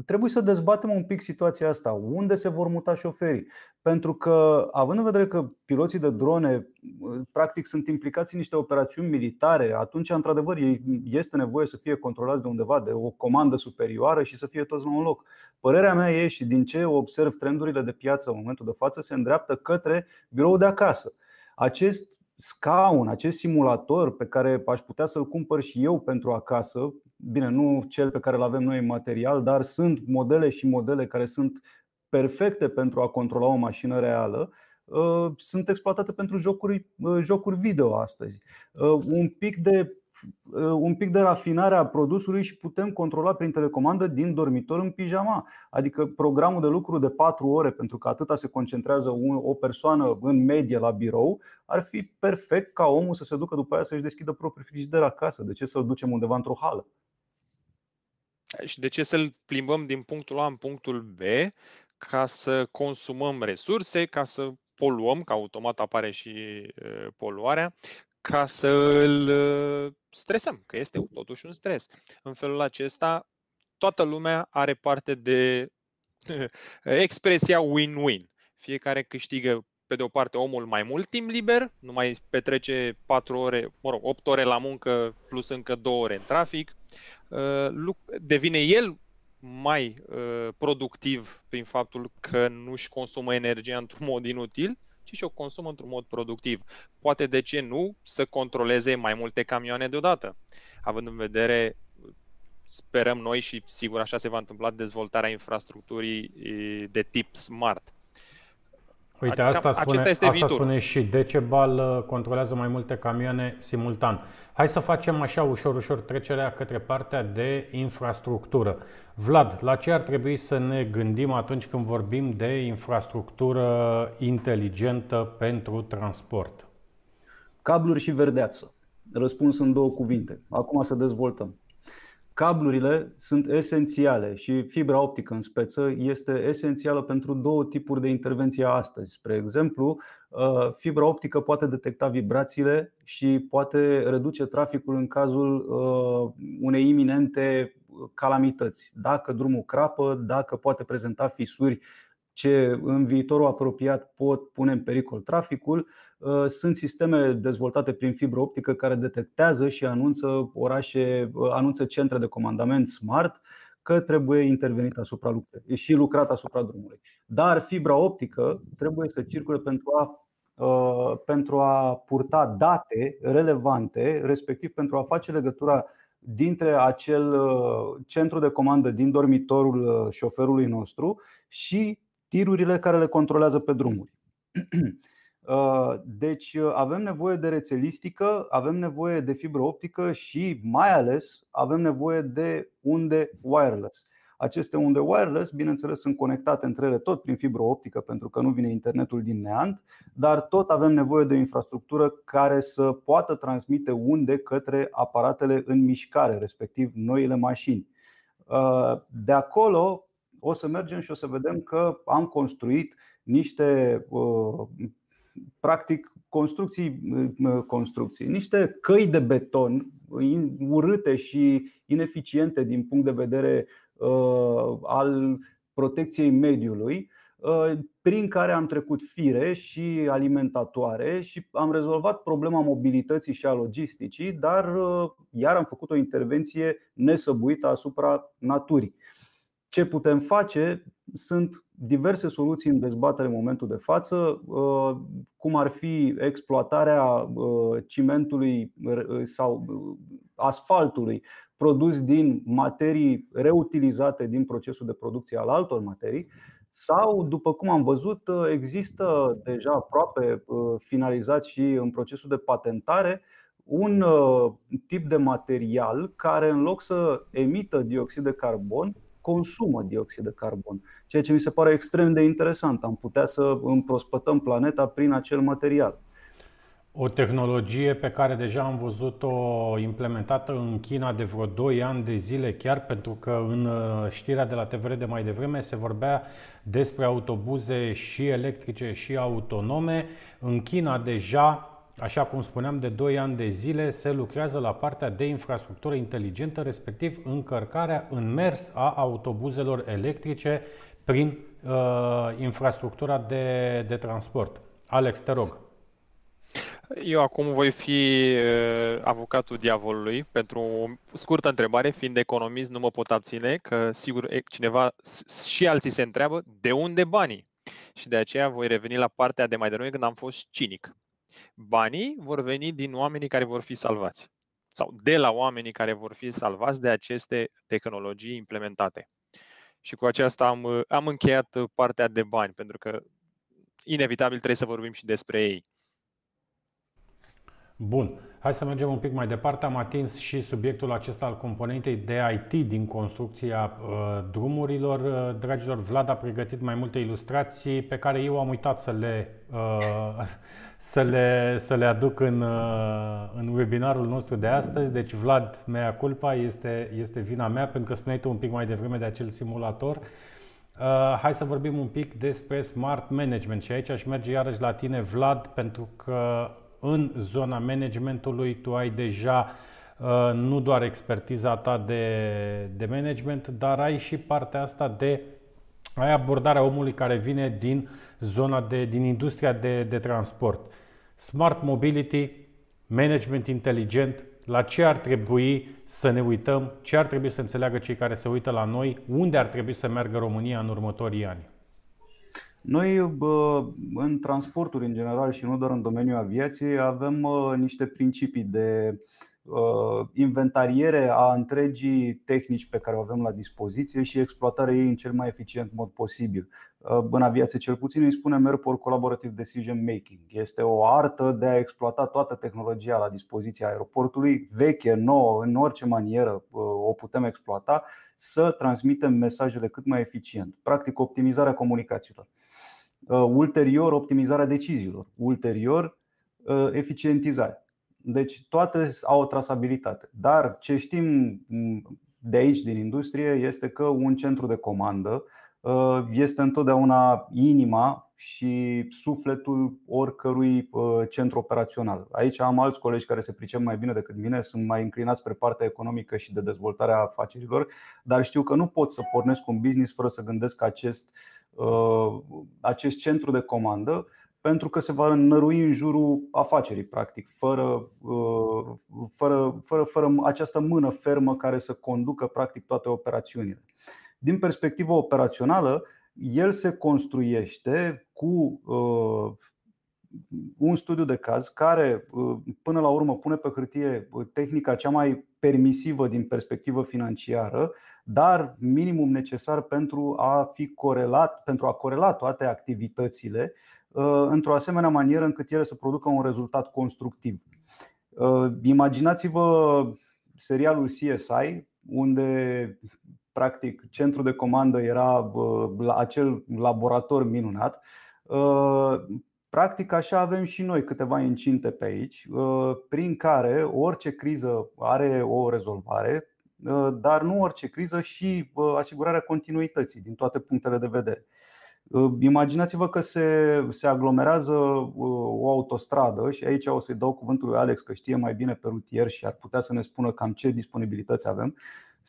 trebuie să dezbatem un pic situația asta. Unde se vor muta șoferii? Pentru că, având în vedere că piloții de drone uh, practic sunt implicați în niște operațiuni militare, atunci, într-adevăr, ei este nevoie să fie controlați de undeva, de o comandă superioară și să fie toți la un loc. Părerea mea e și din ce observ trendurile de piață în momentul de față se îndreaptă către birou de acasă. Acest scaun, acest simulator pe care aș putea să-l cumpăr și eu pentru acasă, bine, nu cel pe care îl avem noi în material, dar sunt modele și modele care sunt perfecte pentru a controla o mașină reală, uh, sunt exploatate pentru jocuri, uh, jocuri video astăzi. Uh, un pic de uh, un pic de rafinare a produsului și putem controla prin telecomandă din dormitor în pijama. Adică programul de lucru de 4 ore, pentru că atâta se concentrează un- o persoană în medie la birou, ar fi perfect ca omul să se ducă după aia să-și deschidă propriul frigider acasă. De ce să-l ducem undeva într-o hală? Și de ce să-l plimbăm din punctul A în punctul B ca să consumăm resurse, ca să poluăm, că automat apare și uh, poluarea, ca să îl uh, stresăm, că este totuși un stres. În felul acesta, toată lumea are parte de *laughs* expresia win-win. Fiecare câștigă pe de o parte omul mai mult timp liber, nu mai petrece 4 ore, mă rog, 8 ore la muncă plus încă 2 ore în trafic. Uh, luc- Devine el mai uh, productiv prin faptul că nu își consumă energia într-un mod inutil, ci și o consumă într-un mod productiv. Poate, de ce nu, să controleze mai multe camioane deodată, având în vedere sperăm noi și sigur așa se va întâmpla dezvoltarea infrastructurii e, de tip smart. Uite, Adică asta acesta spune, este asta viitorul. spune și Decebal uh, controlează mai multe camioane simultan. Hai să facem așa ușor, ușor trecerea către partea de infrastructură. Vlad, la ce ar trebui să ne gândim atunci când vorbim de infrastructură inteligentă pentru transport? Cabluri și verdeață. Răspuns în două cuvinte. Acum să dezvoltăm. Cablurile sunt esențiale și fibra optică în speță este esențială pentru două tipuri de intervenție astăzi. Spre exemplu, uh, fibra optică poate detecta vibrațiile și poate reduce traficul în cazul uh, unei iminente calamități. Dacă drumul crapă, dacă poate prezenta fisuri ce în viitorul apropiat pot pune în pericol traficul, Uh, sunt sisteme dezvoltate prin fibră optică care detectează și anunță orașe, uh, anunță centre de comandament smart că trebuie intervenit asupra lucrurilor și lucrat asupra drumului. Dar fibra optică trebuie să circule pentru a uh, pentru a purta date relevante, respectiv pentru a face legătura dintre acel centru de comandă din dormitorul șoferului nostru și tirurile care le controlează pe drumuri. *clears throat* Deci avem nevoie de rețelistică, avem nevoie de fibră optică și mai ales avem nevoie de unde wireless. Aceste unde wireless, bineînțeles, sunt conectate între ele tot prin fibră optică pentru că nu vine internetul din neant, dar tot avem nevoie de o infrastructură care să poată transmite unde către aparatele în mișcare, respectiv noile mașini. De acolo o să mergem și o să vedem că am construit niște practic construcții, construcții, niște căi de beton urâte și ineficiente din punct de vedere uh, al protecției mediului, uh, prin care am trecut fire și alimentatoare și am rezolvat problema mobilității și a logisticii, dar uh, iar am făcut o intervenție nesăbuită asupra naturii. Ce putem face? Sunt diverse soluții în dezbatere în momentul de față, cum ar fi exploatarea cimentului sau asfaltului produs din materii reutilizate din procesul de producție al altor materii, sau, după cum am văzut, există deja aproape finalizat și în procesul de patentare un tip de material care, în loc să emită dioxid de carbon, consumă dioxid de carbon, ceea ce mi se pare extrem de interesant. Am putea să împrospătăm planeta prin acel material. O tehnologie pe care deja am văzut-o implementată în China de vreo 2 ani de zile, chiar pentru că în uh, știrea de la TVR de mai devreme se vorbea despre autobuze și electrice și autonome. În China deja Așa cum spuneam, de 2 ani de zile se lucrează la partea de infrastructură inteligentă, respectiv încărcarea în mers a autobuzelor electrice prin uh, infrastructura de, de transport. Alex, te rog. Eu acum voi fi uh, avocatul diavolului pentru o scurtă întrebare, fiind economist nu mă pot abține, că sigur cineva și alții se întreabă de unde banii. Și de aceea voi reveni la partea de mai devreme când am fost cinic. Banii vor veni din oamenii care vor fi salvați sau de la oamenii care vor fi salvați de aceste tehnologii implementate. Și cu aceasta am, am încheiat partea de bani, pentru că inevitabil trebuie să vorbim și despre ei. Bun. Hai să mergem un pic mai departe. Am atins și subiectul acesta al componentei de IT din construcția uh, drumurilor. Uh, dragilor, Vlad a pregătit mai multe ilustrații pe care eu am uitat să le, uh, *laughs* să le, să le aduc în, uh, în webinarul nostru de astăzi. Deci, Vlad, mea culpa, este, este vina mea pentru că spuneai tu un pic mai devreme de acel simulator. Uh, hai să vorbim un pic despre smart management și aici aș merge iarăși la tine, Vlad, pentru că în zona managementului tu ai deja uh, nu doar expertiza ta de, de management, dar ai și partea asta de ai abordarea omului care vine din zona de, din industria de, de transport. Smart mobility, management inteligent, la ce ar trebui să ne uităm, ce ar trebui să înțeleagă cei care se uită la noi, unde ar trebui să meargă România în următorii ani. Noi, în transporturi în general și nu doar în domeniul aviației, avem niște principii de inventariere a întregii tehnici pe care o avem la dispoziție și exploatarea ei în cel mai eficient mod posibil. În aviație, cel puțin, îi spunem Airport Collaborative Decision Making. Este o artă de a exploata toată tehnologia la dispoziția aeroportului, veche, nouă, în orice manieră o putem exploata, să transmitem mesajele cât mai eficient. Practic, optimizarea comunicațiilor. Uh, ulterior optimizarea deciziilor, ulterior uh, eficientizarea. Deci toate au o trasabilitate. Dar ce știm mm, de aici, din industrie, este că un centru de comandă uh, este întotdeauna inima și sufletul oricărui centru operațional. Aici am alți colegi care se pricep mai bine decât mine, sunt mai înclinați spre partea economică și de dezvoltarea afacerilor, dar știu că nu pot să pornesc un business fără să gândesc acest uh, Uh, acest centru de comandă pentru că se va înărui în jurul afacerii, practic, fără, uh, fără, fără, fără această mână fermă care să conducă practic toate operațiunile. Din perspectivă operațională, el se construiește cu uh, un studiu de caz care, până la urmă, pune pe hârtie tehnica cea mai permisivă din perspectivă financiară, dar minimum necesar pentru a fi corelat, pentru a corela toate activitățile uh, într-o asemenea manieră încât ele să producă un rezultat constructiv. Uh, imaginați-vă serialul CSI, unde practic centrul de comandă era uh, acel laborator minunat. Practic așa avem și noi câteva incinte pe aici, prin care orice criză are o rezolvare, Uh, dar nu orice criză și uh, asigurarea continuității din toate punctele de vedere. Uh, imaginați-vă că se, se aglomerează o autostradă și aici o să-i dau cuvântul lui Alex că știe mai bine pe rutier și ar putea să ne spună cam ce disponibilități avem.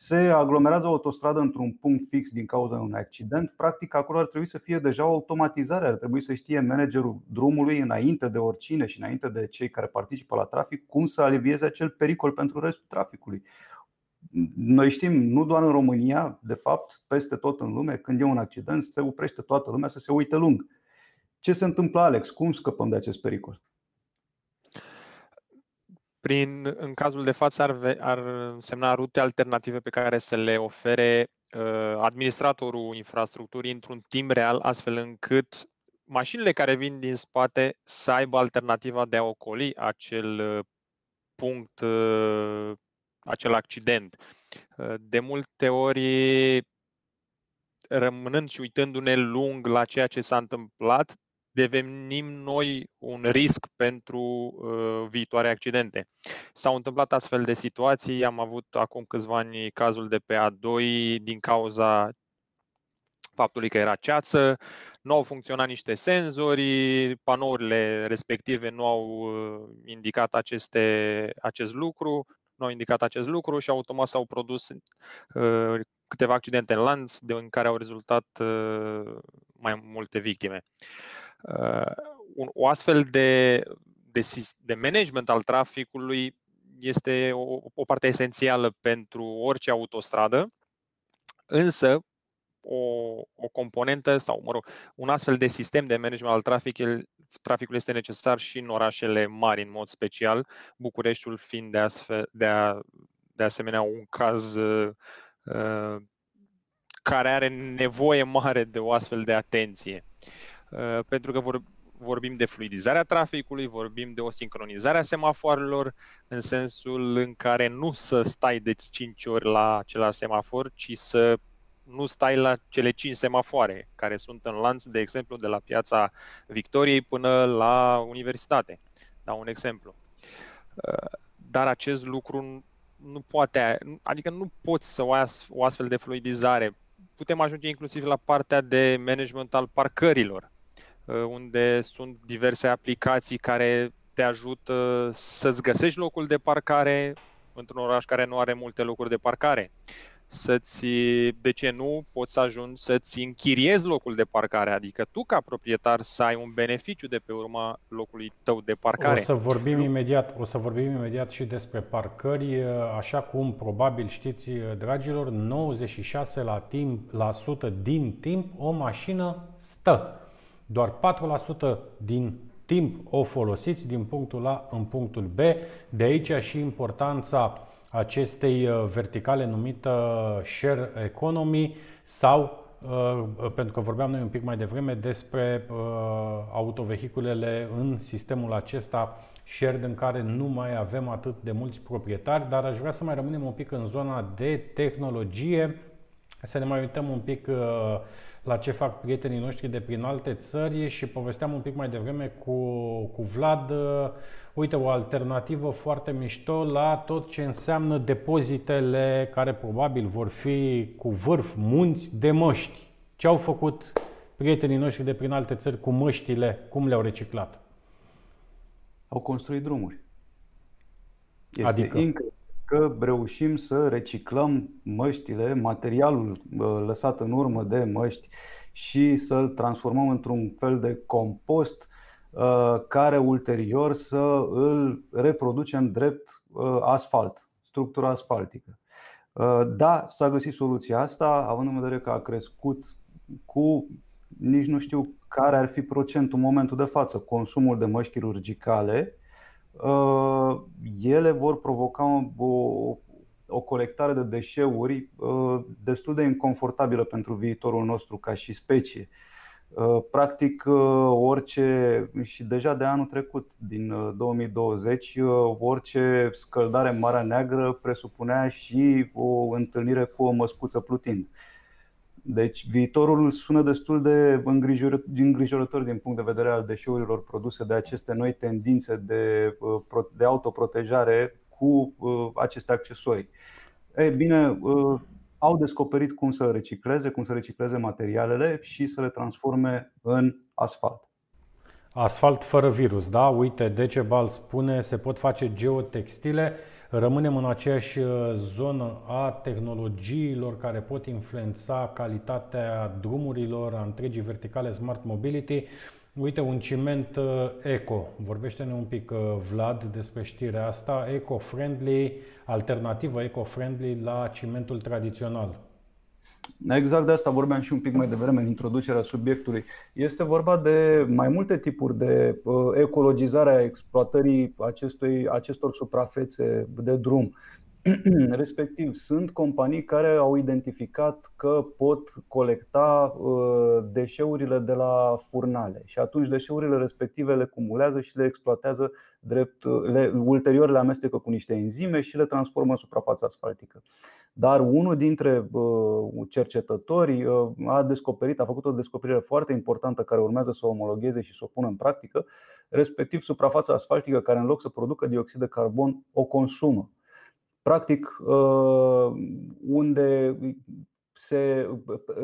Se aglomerează o autostradă într-un punct fix din cauza unui accident. Practic, acolo ar trebui să fie deja o automatizare, ar trebui să știe managerul drumului înainte de oricine și înainte de cei care participă la trafic cum să alivieze acel pericol pentru restul traficului. Noi știm, nu doar în România, de fapt, peste tot în lume, când e un accident, se oprește toată lumea să se uite lung. Ce se întâmplă, Alex? Cum scăpăm de acest pericol? Prin, în cazul de față ar, ar semna rute alternative pe care să le ofere uh, administratorul infrastructurii într-un timp real, astfel încât mașinile care vin din spate să aibă alternativa de a ocoli acel uh, punct uh, acel accident. Uh, de multe ori, rămânând și uitându-ne lung la ceea ce s-a întâmplat, devenim noi un risc pentru uh, viitoare accidente. S-au întâmplat astfel de situații, am avut acum câțiva ani cazul de pe A2 din cauza faptului că era ceață, nu au funcționat niște senzori, panourile respective nu au uh, indicat aceste, acest lucru, nu au indicat acest lucru și automat s-au produs uh, câteva accidente în lanț de în care au rezultat uh, mai multe victime. Uh, un, o astfel de, de, de management al traficului este o, o parte esențială pentru orice autostradă, însă o, o componentă sau, mă rog, un astfel de sistem de management al trafic, traficului este necesar și în orașele mari, în mod special, Bucureștiul fiind de, astfel, de, a, de asemenea un caz uh, uh, care are nevoie mare de o astfel de atenție. Uh, pentru că vor, vorbim de fluidizarea traficului, vorbim de o sincronizare a semafoarelor, în sensul în care nu să stai de 5 ori la același semafor, ci să nu stai la cele 5 semafoare care sunt în lanț, de exemplu, de la piața Victoriei până la universitate. Da, un exemplu. Uh, dar acest lucru nu poate, adică nu poți să o ai o astfel de fluidizare. Putem ajunge inclusiv la partea de management al parcărilor, uh, unde sunt diverse aplicații care te ajută să-ți găsești locul de parcare într-un oraș care nu are multe locuri de parcare să-ți, de ce nu, poți să ajungi să-ți închiriezi locul de parcare, adică tu ca proprietar să ai un beneficiu de pe urma locului tău de parcare. O să vorbim imediat, o să vorbim imediat și despre parcări, așa cum probabil știți, dragilor, 96 la, timp, la sută din timp o mașină stă. Doar 4% din timp o folosiți din punctul A în punctul B. De aici și importanța acestei uh, verticale numită share economy sau uh, pentru că vorbeam noi un pic mai devreme despre uh, autovehiculele în sistemul acesta shared în care nu mai avem atât de mulți proprietari, dar aș vrea să mai rămânem un pic în zona de tehnologie, să ne mai uităm un pic la ce fac prietenii noștri de prin alte țări și povesteam un pic mai devreme cu, cu Vlad uite, o alternativă foarte mișto la tot ce înseamnă depozitele care probabil vor fi cu vârf munți de măști. Ce au făcut prietenii noștri de prin alte țări cu măștile, cum le-au reciclat? Au construit drumuri. Este Adică? incredibil că reușim să reciclăm măștile, materialul lăsat în urmă de măști și să-l transformăm într-un fel de compost Uh, care ulterior să îl reproducem drept uh, asfalt, structura asfaltică. Uh, da, s-a găsit soluția asta, având în vedere că a crescut cu nici nu știu care ar fi procentul în momentul de față, consumul de măști chirurgicale, ele vor provoca o, o colectare de deșeuri destul de inconfortabilă pentru viitorul nostru ca și specie. Uh, practic, uh, orice, și deja de anul trecut, din 2020, uh, orice scăldare în Marea Neagră presupunea și o întâlnire cu o măscuță plutind. Deci viitorul sună destul de îngrijorător din punct de vedere al deșeurilor produse de aceste noi tendințe de, de autoprotejare cu aceste accesorii. Ei bine, au descoperit cum să recicleze, cum să recicleze materialele și să le transforme în asfalt. Asfalt fără virus, da? Uite, Decebal spune, se pot face geotextile. Rămânem în aceeași uh, zonă a tehnologiilor care pot influența calitatea drumurilor, a întregii verticale Smart Mobility. Uite, un ciment uh, eco. Vorbește-ne un pic, uh, Vlad, despre știrea asta. Eco-friendly, alternativă eco-friendly la cimentul tradițional. Exact de asta vorbeam și un pic mai devreme în introducerea subiectului. Este vorba de mai multe tipuri de uh, ecologizare a exploatării acestui, acestor suprafețe de drum. *clears throat* Respectiv, sunt companii care au identificat că pot colecta uh, deșeurile de la furnale și atunci deșeurile respective le cumulează și le exploatează drept, le, ulterior le amestecă cu niște enzime și le transformă în suprafața asfaltică. Dar unul dintre uh, cercetători uh, a descoperit, a făcut o descoperire foarte importantă care urmează să o omologheze și să o pună în practică, respectiv suprafața asfaltică care în loc să producă dioxid de carbon o consumă practic uh, unde se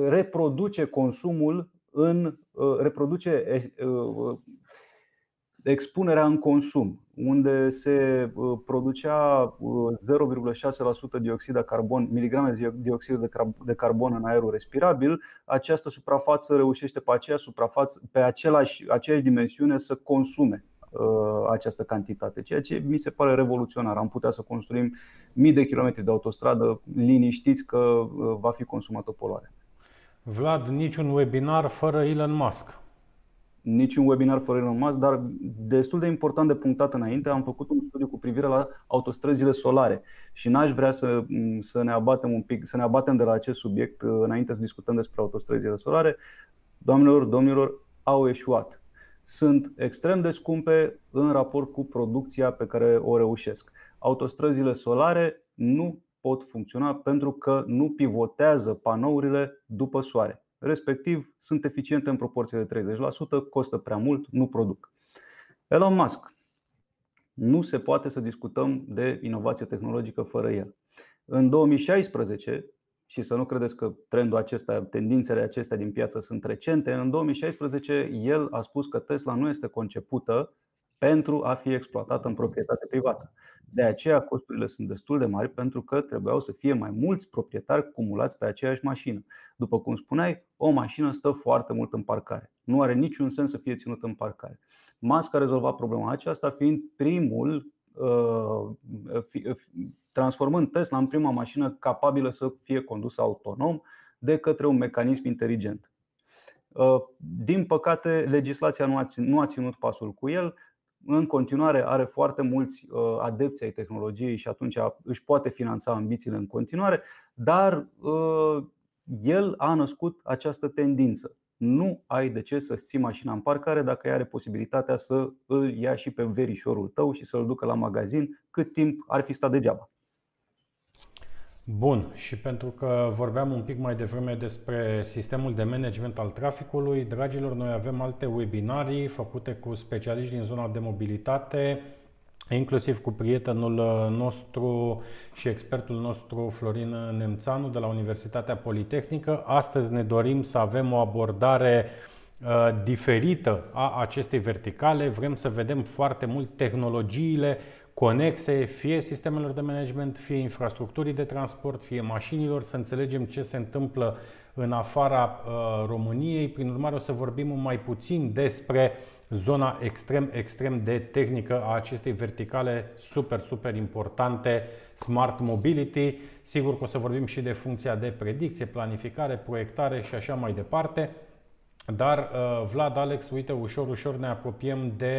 reproduce consumul în uh, reproduce uh, expunerea în consum, unde se producea 0,6% dioxid de carbon, miligrame de dioxid de carbon în aerul respirabil, această suprafață reușește pe aceeași suprafață, pe același, aceeași dimensiune să consume. Uh, această cantitate, ceea ce mi se pare revoluționar. Am putea să construim mii de kilometri de autostradă liniștiți că uh, va fi consumată poluare. Vlad, niciun webinar fără Elon Musk. Niciun webinar fără Elon Musk, dar destul de important de punctat înainte, am făcut un studiu cu privire la autostrăzile solare și n-aș vrea să, să ne abatem un pic, să ne abatem de la acest subiect uh, înainte să discutăm despre autostrăzile solare. Doamnelor, domnilor, au eșuat. Sunt extrem de scumpe în raport cu producția pe care o reușesc. Autostrăzile solare nu pot funcționa pentru că nu pivotează panourile după soare. Respectiv, sunt eficiente în proporție de 30%, costă prea mult, nu produc. Elon Musk. Nu se poate să discutăm de inovație tehnologică fără el. În 2016, și să nu credeți că trendul acesta, tendințele acestea din piață sunt recente, în 2016 el a spus că Tesla nu este concepută pentru a fi exploatată în proprietate privată. De aceea costurile sunt destul de mari pentru că trebuiau să fie mai mulți proprietari cumulați pe aceeași mașină. După cum spuneai, o mașină stă foarte mult în parcare. Nu are niciun sens să fie ținută în parcare. Musk a rezolvat problema aceasta fiind primul uh, transformând Tesla în prima mașină capabilă să fie condusă autonom de către un mecanism inteligent. Uh, din păcate, legislația nu a ținut pasul cu el în continuare are foarte mulți uh, adepți ai tehnologiei și atunci își poate finanța ambițiile în continuare, dar uh, el a născut această tendință. Nu ai de ce să-ți ții mașina în parcare dacă are posibilitatea să îl ia și pe verișorul tău și să-l ducă la magazin cât timp ar fi stat degeaba. Bun, și pentru că vorbeam un pic mai devreme despre sistemul de management al traficului, dragilor, noi avem alte webinarii făcute cu specialiști din zona de mobilitate, inclusiv cu prietenul nostru și expertul nostru Florin Nemțanu de la Universitatea Politehnică. Astăzi ne dorim să avem o abordare uh, diferită a acestei verticale. Vrem să vedem foarte mult tehnologiile conexe fie sistemelor de management, fie infrastructurii de transport, fie mașinilor, să înțelegem ce se întâmplă în afara uh, României. Prin urmare, o să vorbim mai puțin despre zona extrem, extrem de tehnică a acestei verticale super, super importante, Smart Mobility. Sigur că o să vorbim și de funcția de predicție, planificare, proiectare și așa mai departe. Dar, uh, Vlad, Alex, uite, ușor, ușor ne apropiem de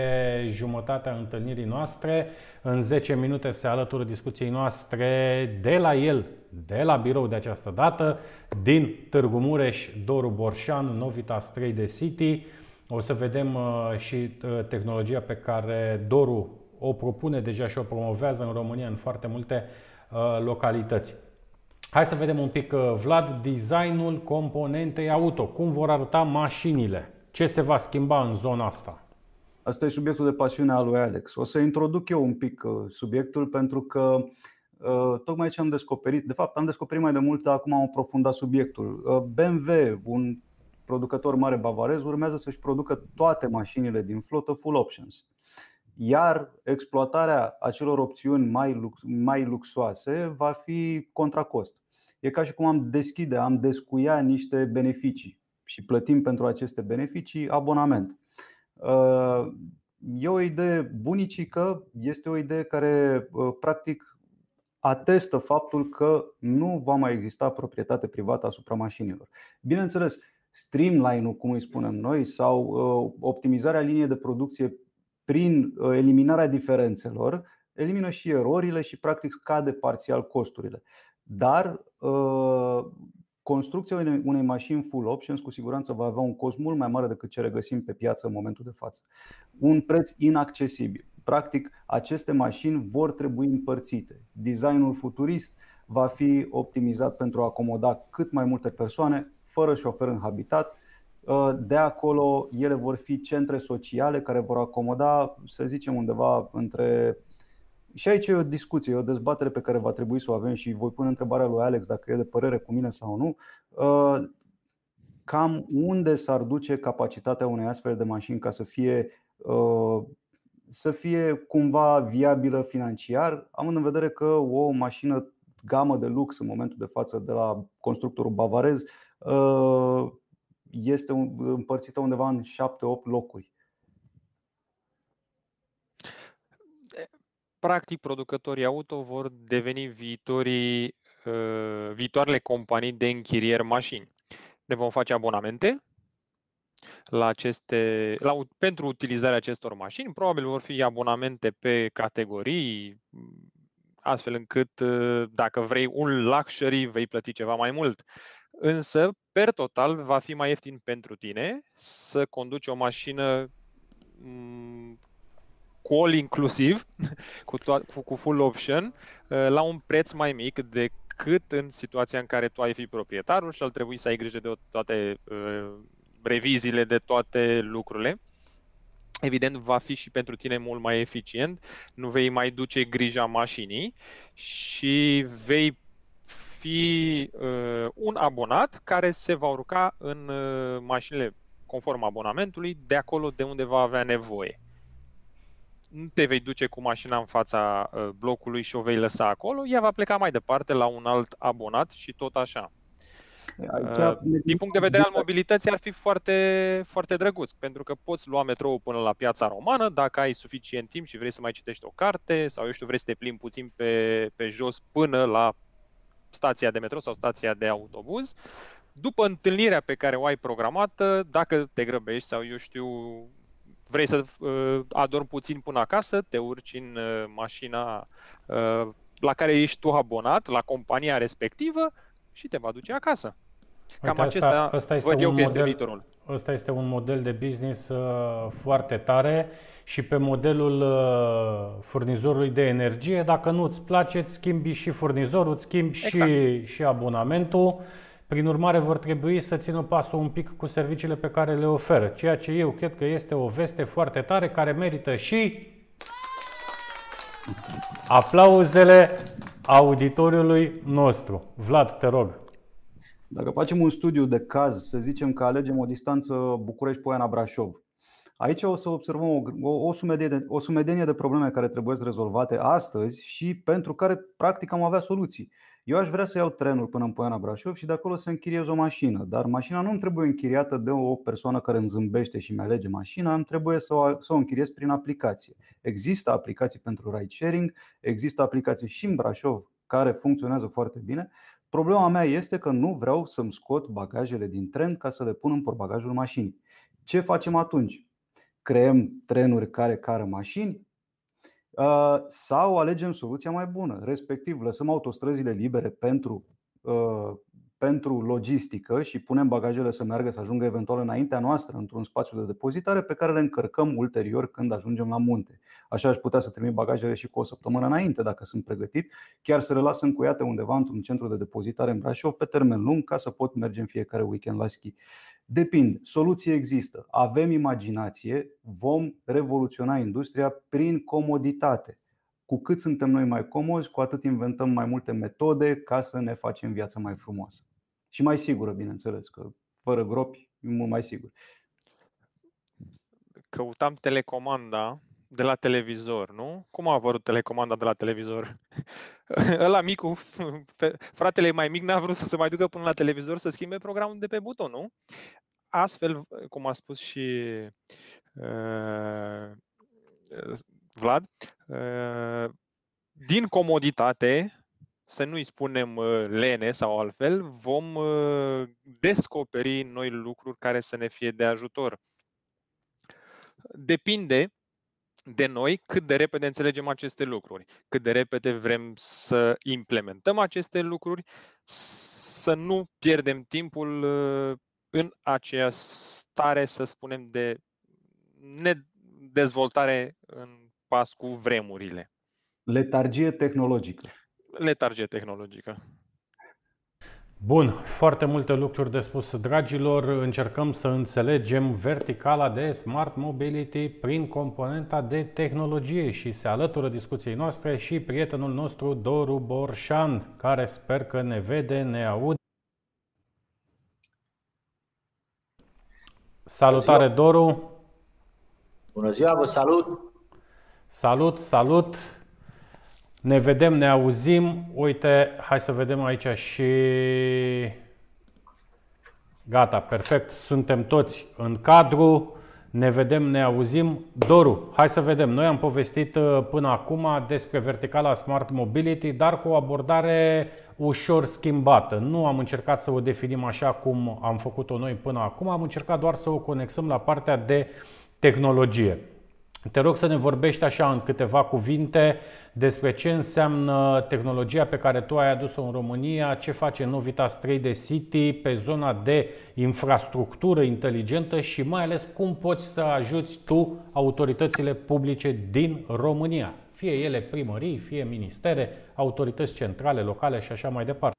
jumătatea întâlnirii noastre. În 10 minute se alătură discuției noastre de la el, de la birou de această dată, din Târgu Mureș, Doru Borșan, Novitas 3 de City. O să vedem uh, și uh, tehnologia pe care Doru o propune deja și o promovează în România în foarte multe localități. Hai să vedem un pic, uh, Vlad, designul componentei auto. Cum vor arăta mașinile? Ce se va schimba în zona asta? Asta e subiectul de pasiune al lui Alex. O să introduc eu un pic uh, subiectul pentru că uh, tocmai ce am descoperit, de fapt am descoperit mai de mult, acum am aprofundat subiectul. BMW, un producător mare bavarez, urmează să-și producă toate mașinile din flotă full options. Iar exploatarea acelor opțiuni mai, lux, mai luxoase va fi contra cost. E ca și cum am deschide, am descuia niște beneficii și plătim pentru aceste beneficii abonament. Uh, e o idee bunicică, este o idee care uh, practic atestă faptul că nu va mai exista proprietate privată asupra mașinilor. Bineînțeles, streamline-ul, cum îi spunem noi, sau uh, optimizarea liniei de producție prin eliminarea diferențelor, elimină și erorile și practic scade parțial costurile. Dar uh, construcția unei mașini full options cu siguranță va avea un cost mult mai mare decât ce regăsim pe piață în momentul de față. Un preț inaccesibil. Practic, aceste mașini vor trebui împărțite. Designul futurist va fi optimizat pentru a acomoda cât mai multe persoane fără șofer în habitat. Uh, de acolo, ele vor fi centre sociale care vor acomoda, să zicem, undeva între și aici e o discuție, e o dezbatere pe care va trebui să o avem și voi pune întrebarea lui Alex dacă e de părere cu mine sau nu. Uh, cam unde s-ar duce capacitatea unei astfel de mașini ca să fie, uh, să fie cumva viabilă financiar, având în vedere că o mașină gamă de lux în momentul de față de la constructorul bavarez uh, este împărțită undeva în 7-8 locuri. practic producătorii auto vor deveni viitorii, uh, viitoarele companii de închirieri mașini. Ne vom face abonamente la aceste, la, pentru utilizarea acestor mașini. Probabil vor fi abonamente pe categorii, astfel încât uh, dacă vrei un luxury, vei plăti ceva mai mult. Însă, per total, va fi mai ieftin pentru tine să conduci o mașină mm, cu all inclusiv, *laughs* cu, to- cu, cu full option, uh, la un preț mai mic decât în situația în care tu ai fi proprietarul și ar trebui să ai grijă de toate uh, reviziile, de toate lucrurile. Evident, va fi și pentru tine mult mai eficient, nu vei mai duce grija mașinii și vei fi uh, un abonat care se va urca în uh, mașinile conform abonamentului de acolo de unde va avea nevoie. Nu te vei duce cu mașina în fața uh, blocului și o vei lăsa acolo, ea va pleca mai departe la un alt abonat și tot așa. Aici, Uh, Din punct de vedere al mobilității ar fi foarte, foarte drăguț, pentru că poți lua metrou până la piața romană dacă ai suficient timp și vrei să mai citești o carte sau eu știu, vrei să te plimbi puțin pe, pe jos până la stația de metrou sau stația de autobuz. După întâlnirea pe care o ai programată, dacă te grăbești sau eu știu, vrei să uh, adormi puțin până acasă, te urci în uh, mașina uh, la care ești tu abonat, la compania respectivă și te va duce acasă. Cam Uite, acesta asta, asta este văd eu un că este model, viitorul. Ăsta este un model de business uh, foarte tare și pe modelul uh, furnizorului de energie, dacă nu îți place, îți schimbi și furnizorul, îți schimbi și, Exact. și abonamentul. Prin urmare, vor trebui să țină pasul un pic cu serviciile pe care le oferă, ceea ce eu cred că este o veste foarte tare care merită și aplauzele auditoriului nostru. Vlad, te rog. Dacă facem un studiu de caz, să zicem că alegem o distanță București-Poiana-Brașov, aici o să observăm o, o, o, sumedenie de, o sumedenie de probleme care trebuie rezolvate astăzi și pentru care practic am avea soluții. Eu aș vrea să iau trenul până în Poiana Brașov și de acolo să închiriez o mașină, dar mașina nu îmi trebuie închiriată de o persoană care îmi zâmbește și mi alege mașina, îmi trebuie să o, să o închiriez prin aplicație. Există aplicații pentru ride sharing, există aplicații și în Brașov care funcționează foarte bine. Problema mea este că nu vreau să-mi scot bagajele din tren ca să le pun în portbagajul mașinii. Ce facem atunci? Creăm trenuri care cară mașini uh, sau alegem soluția mai bună, respectiv lăsăm autostrăzile libere pentru, uh, pentru logistică și punem bagajele să meargă, să ajungă eventual înaintea noastră într-un spațiu de depozitare pe care le încărcăm ulterior când ajungem la munte. Așa aș putea să trimit bagajele și cu o săptămână înainte dacă sunt pregătit, chiar să le las încuiate undeva într-un centru de depozitare în Brașov pe termen lung ca să pot merge în fiecare weekend la schi. Depinde, soluții există. Avem imaginație, vom revoluționa industria prin comoditate. Cu cât suntem noi mai comozi, cu atât inventăm mai multe metode ca să ne facem viața mai frumoasă. Și mai sigură, bineînțeles, că fără gropi e mult mai sigur. Căutam telecomanda de la televizor, nu? Cum a apărut telecomanda de la televizor? *laughs* Ăla micu, *laughs* fe- fratele mai mic n-a vrut să se mai ducă până la televizor să schimbe programul de pe buton, nu? Astfel, cum a spus și uh, Vlad, uh, din comoditate, să nu-i spunem uh, lene sau altfel, vom uh, descoperi noi lucruri care să ne fie de ajutor. Depinde de noi cât de repede înțelegem aceste lucruri, cât de repede vrem să implementăm aceste lucruri, să nu pierdem timpul uh, în aceea stare, să spunem, de nedezvoltare în pas cu vremurile. Letargie tehnologică. Letargie tehnologică. Bun, foarte multe lucruri de spus, dragilor. Încercăm să înțelegem verticala de smart mobility prin componenta de tehnologie și se alătură discuției noastre și prietenul nostru Doru Borșan, care sper că ne vede, ne aude. Salutare, Doru! Bună ziua, vă salut! Salut, salut! Ne vedem, ne auzim. Uite, hai să vedem aici și... Gata, perfect. Suntem toți în cadru. Ne vedem, ne auzim. Doru, hai să vedem. Noi am povestit uh, până acum despre verticala Smart Mobility, dar cu o abordare ușor schimbată. Nu am încercat să o definim așa cum am făcut-o noi până acum, am încercat doar să o conexăm la partea de tehnologie. Te rog să ne vorbești așa în câteva cuvinte despre ce înseamnă tehnologia pe care tu ai adus-o în România, ce face Novitas 3D City pe zona de infrastructură inteligentă și mai ales cum poți să ajuți tu autoritățile publice din România, fie ele primării, fie ministere, autorități centrale, locale și așa mai departe.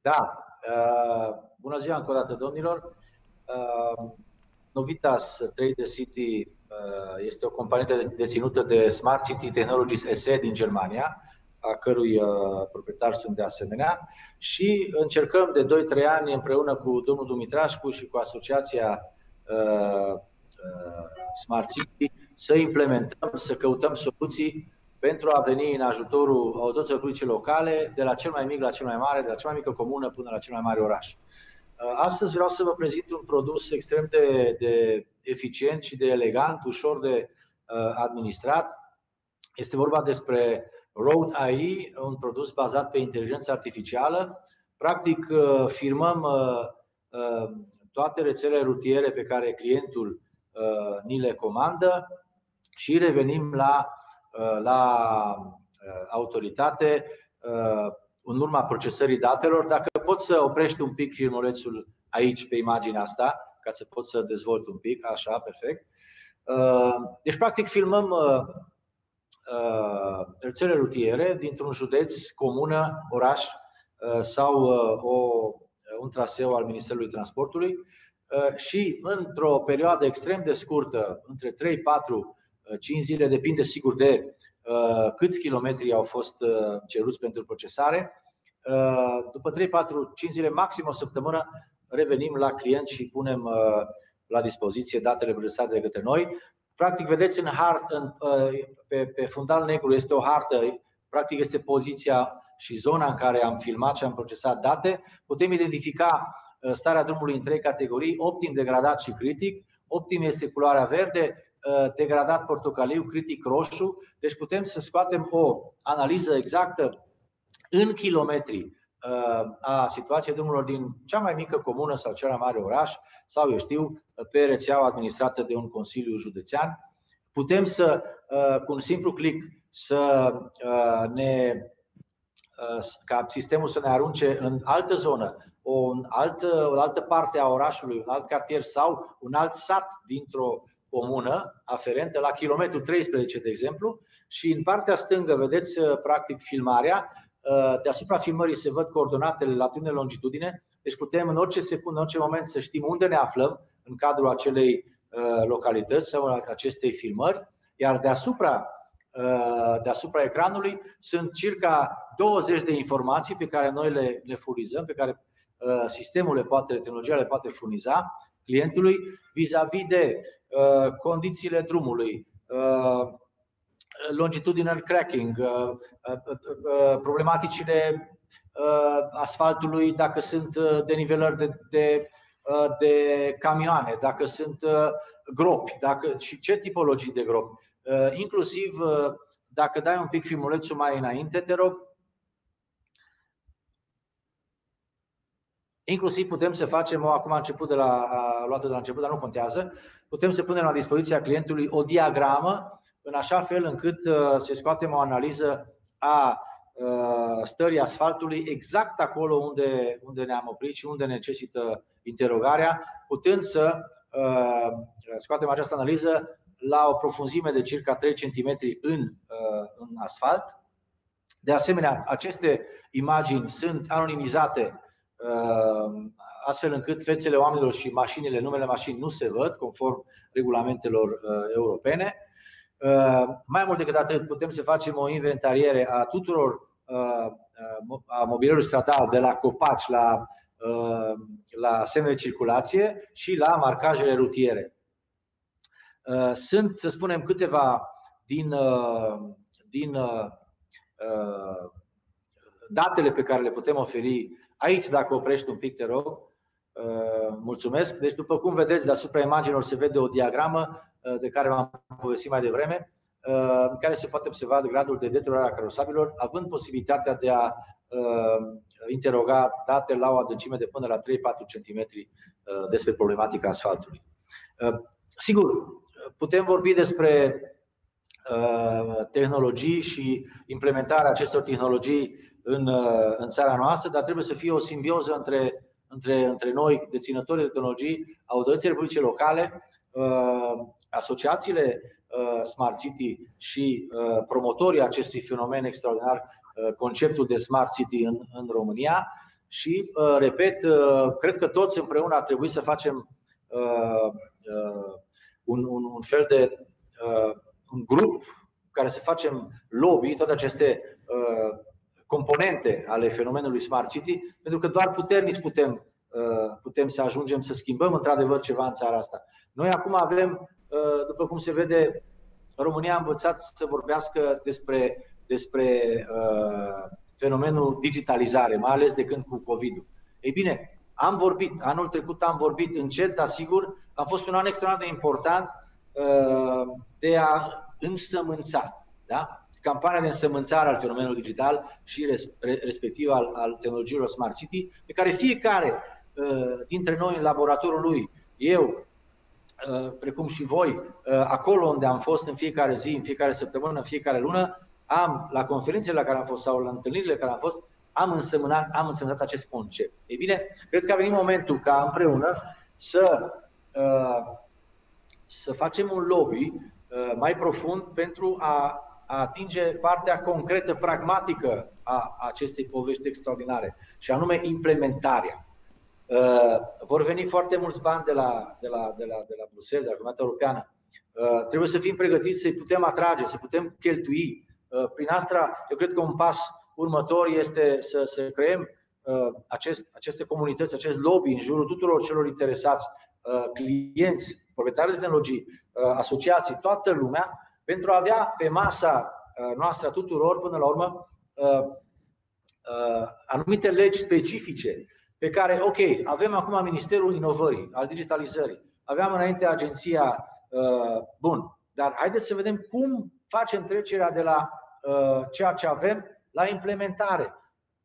Da, uh, bună ziua încă o dată, domnilor. Uh, Novitas 3D City uh, este o companie deținută de Smart City Technologies SE din Germania, a cărui uh, proprietari sunt de asemenea și încercăm de 2-3 ani împreună cu domnul Dumitrașcu și cu asociația uh, Smart City să implementăm, să căutăm soluții pentru a veni în ajutorul autorităților publice locale, de la cel mai mic la cel mai mare, de la cea mai mică comună până la cel mai mare oraș. Uh, astăzi vreau să vă prezint un produs extrem de, de eficient și de elegant, ușor de uh, administrat. Este vorba despre Road AI, un produs bazat pe inteligență artificială. Practic, uh, firmăm toate rețelele rutiere pe care clientul ni le comandă și revenim la, la autoritate în urma procesării datelor. Dacă poți să oprești un pic filmulețul aici pe imaginea asta, ca să poți să dezvolt un pic, așa, perfect. Uh, deci, practic, filmăm uh, uh, rețele rutiere dintr-un județ, comună, oraș sau o, un traseu al Ministerului Transportului și într-o perioadă extrem de scurtă, între 3, 4, 5 zile, depinde sigur de câți kilometri au fost ceruți pentru procesare, Uh, după 3, 4, 5 zile, maxim o săptămână, revenim la client și punem uh, la dispoziție datele procesate de către noi. Practic, vedeți în hartă, în, uh, pe, pe fundal negru este o hartă, practic este poziția și zona în care am filmat și am procesat date. Putem identifica starea drumului în trei categorii, optim, degradat și critic. Optim este culoarea verde, degradat portocaliu, critic roșu. Deci putem să scoatem o analiză exactă în kilometri uh, a situației drumurilor din cea mai mică comună sau cel mai mare oraș sau, eu știu, pe rețeaua administrată de un Consiliu Județean. Putem să, uh, cu un simplu click, să uh, ne ca sistemul să ne arunce în altă zonă, o altă, o altă parte a orașului, un alt cartier sau un alt sat dintr-o comună aferentă, la kilometru 13, de exemplu, și în partea stângă vedeți practic filmarea. Uh, deasupra filmării se văd coordonatele latitudine longitudine, deci putem în orice secundă, în orice moment să știm unde ne aflăm în cadrul acelei uh, localități sau acestei filmări, iar deasupra, uh, deasupra ecranului sunt circa 20 de informații pe care noi le, le furnizăm, pe care sistemul le poate, tehnologia le poate furniza clientului vis-a-vis de condițiile drumului, longitudinal cracking, uh, uh, uh, problematicile asfaltului dacă sunt denivelări de, de, de camioane, dacă sunt gropi dacă, și ce tipologii de gropi. Inclusiv, dacă dai un pic filmulețul mai înainte, te rog, Inclusiv putem să facem, acum a început de la, a luat de la început, dar nu contează, putem să punem la dispoziția clientului o diagramă în așa fel încât uh, să scoatem o analiză a uh, stării asfaltului exact acolo unde, unde ne-am oprit și unde necesită interogarea, putând să uh, scoatem această analiză la o profunzime de circa 3 cm în, în asfalt. De asemenea, aceste imagini sunt anonimizate astfel încât fețele oamenilor și mașinile, numele mașini nu se văd conform regulamentelor europene. Uh, mai mult decât atât, putem să facem o inventariere a tuturor uh, uh, a mobilierului stradal, de la copaci la, la semne de circulație și la marcajele rutiere. Sunt, să spunem, câteva din, din datele pe care le putem oferi aici, dacă oprești un pic, te rog. Mulțumesc. Deci, după cum vedeți, deasupra imaginilor se vede o diagramă Uh, de care v-am povestit mai devreme, uh, în care se poate observa gradul de deteriorare a carosabilor, având posibilitatea de a uh, interoga date la o adâncime de până la 3-4 cm despre problematica asfaltului. Sigur, putem vorbi despre uh, tehnologii și implementarea acestor tehnologii în, uh, în țara noastră, dar trebuie să fie o simbioză între, între, între noi, deținătorii de tehnologii, autoritățile publice locale, asociațiile Smart City și promotorii acestui fenomen extraordinar, conceptul de Smart City în, în România. Și, repet, cred că toți împreună ar trebui să facem un, un, un fel de uh, un grup care să facem lobby, toate aceste uh, componente ale fenomenului Smart City, pentru că doar puternici putem, uh, putem să ajungem să schimbăm într-adevăr ceva în țara asta. Noi acum avem, uh, după cum se vede, România a învățat să vorbească despre, despre uh, fenomenul digitalizare, mai ales de când cu COVID-ul. Ei bine, am vorbit, anul trecut am vorbit încet, dar sigur, a fost un an extraordinar de important uh, de a însămânța. Da? Campania de însămânțare al fenomenului digital și respectiv al, al tehnologiilor Smart City, pe care fiecare uh, dintre noi în laboratorul lui, eu, uh, precum și voi, acolo unde am fost în fiecare zi, în fiecare săptămână, în fiecare lună, am, la conferințele la care am fost sau la întâlnirile care am fost, am însemnat, am însemnat acest concept. Ei bine, cred că a venit momentul ca împreună să, uh, să facem un lobby uh, mai profund pentru a, a atinge partea concretă, pragmatică a acestei povești extraordinare, și anume implementarea. Uh, vor veni foarte mulți bani de la, de la, de la, de la Bruxelles, de la Comunitatea Europeană. Trebuie să fim pregătiți să-i putem atrage, să putem cheltui. Prin asta, eu cred că un pas următor este să, să creăm uh, acest, aceste comunități, acest lobby în jurul tuturor celor interesați, uh, clienți, proprietari de tehnologii, uh, asociații, toată lumea, pentru a avea pe masa noastră a tuturor, până la urmă, anumite legi specifice pe care, ok, avem acum Ministerul Inovării, al digitalizării, aveam înainte agenția, bun, dar haideți să vedem cum facem trecerea de la ceea ce avem la implementare.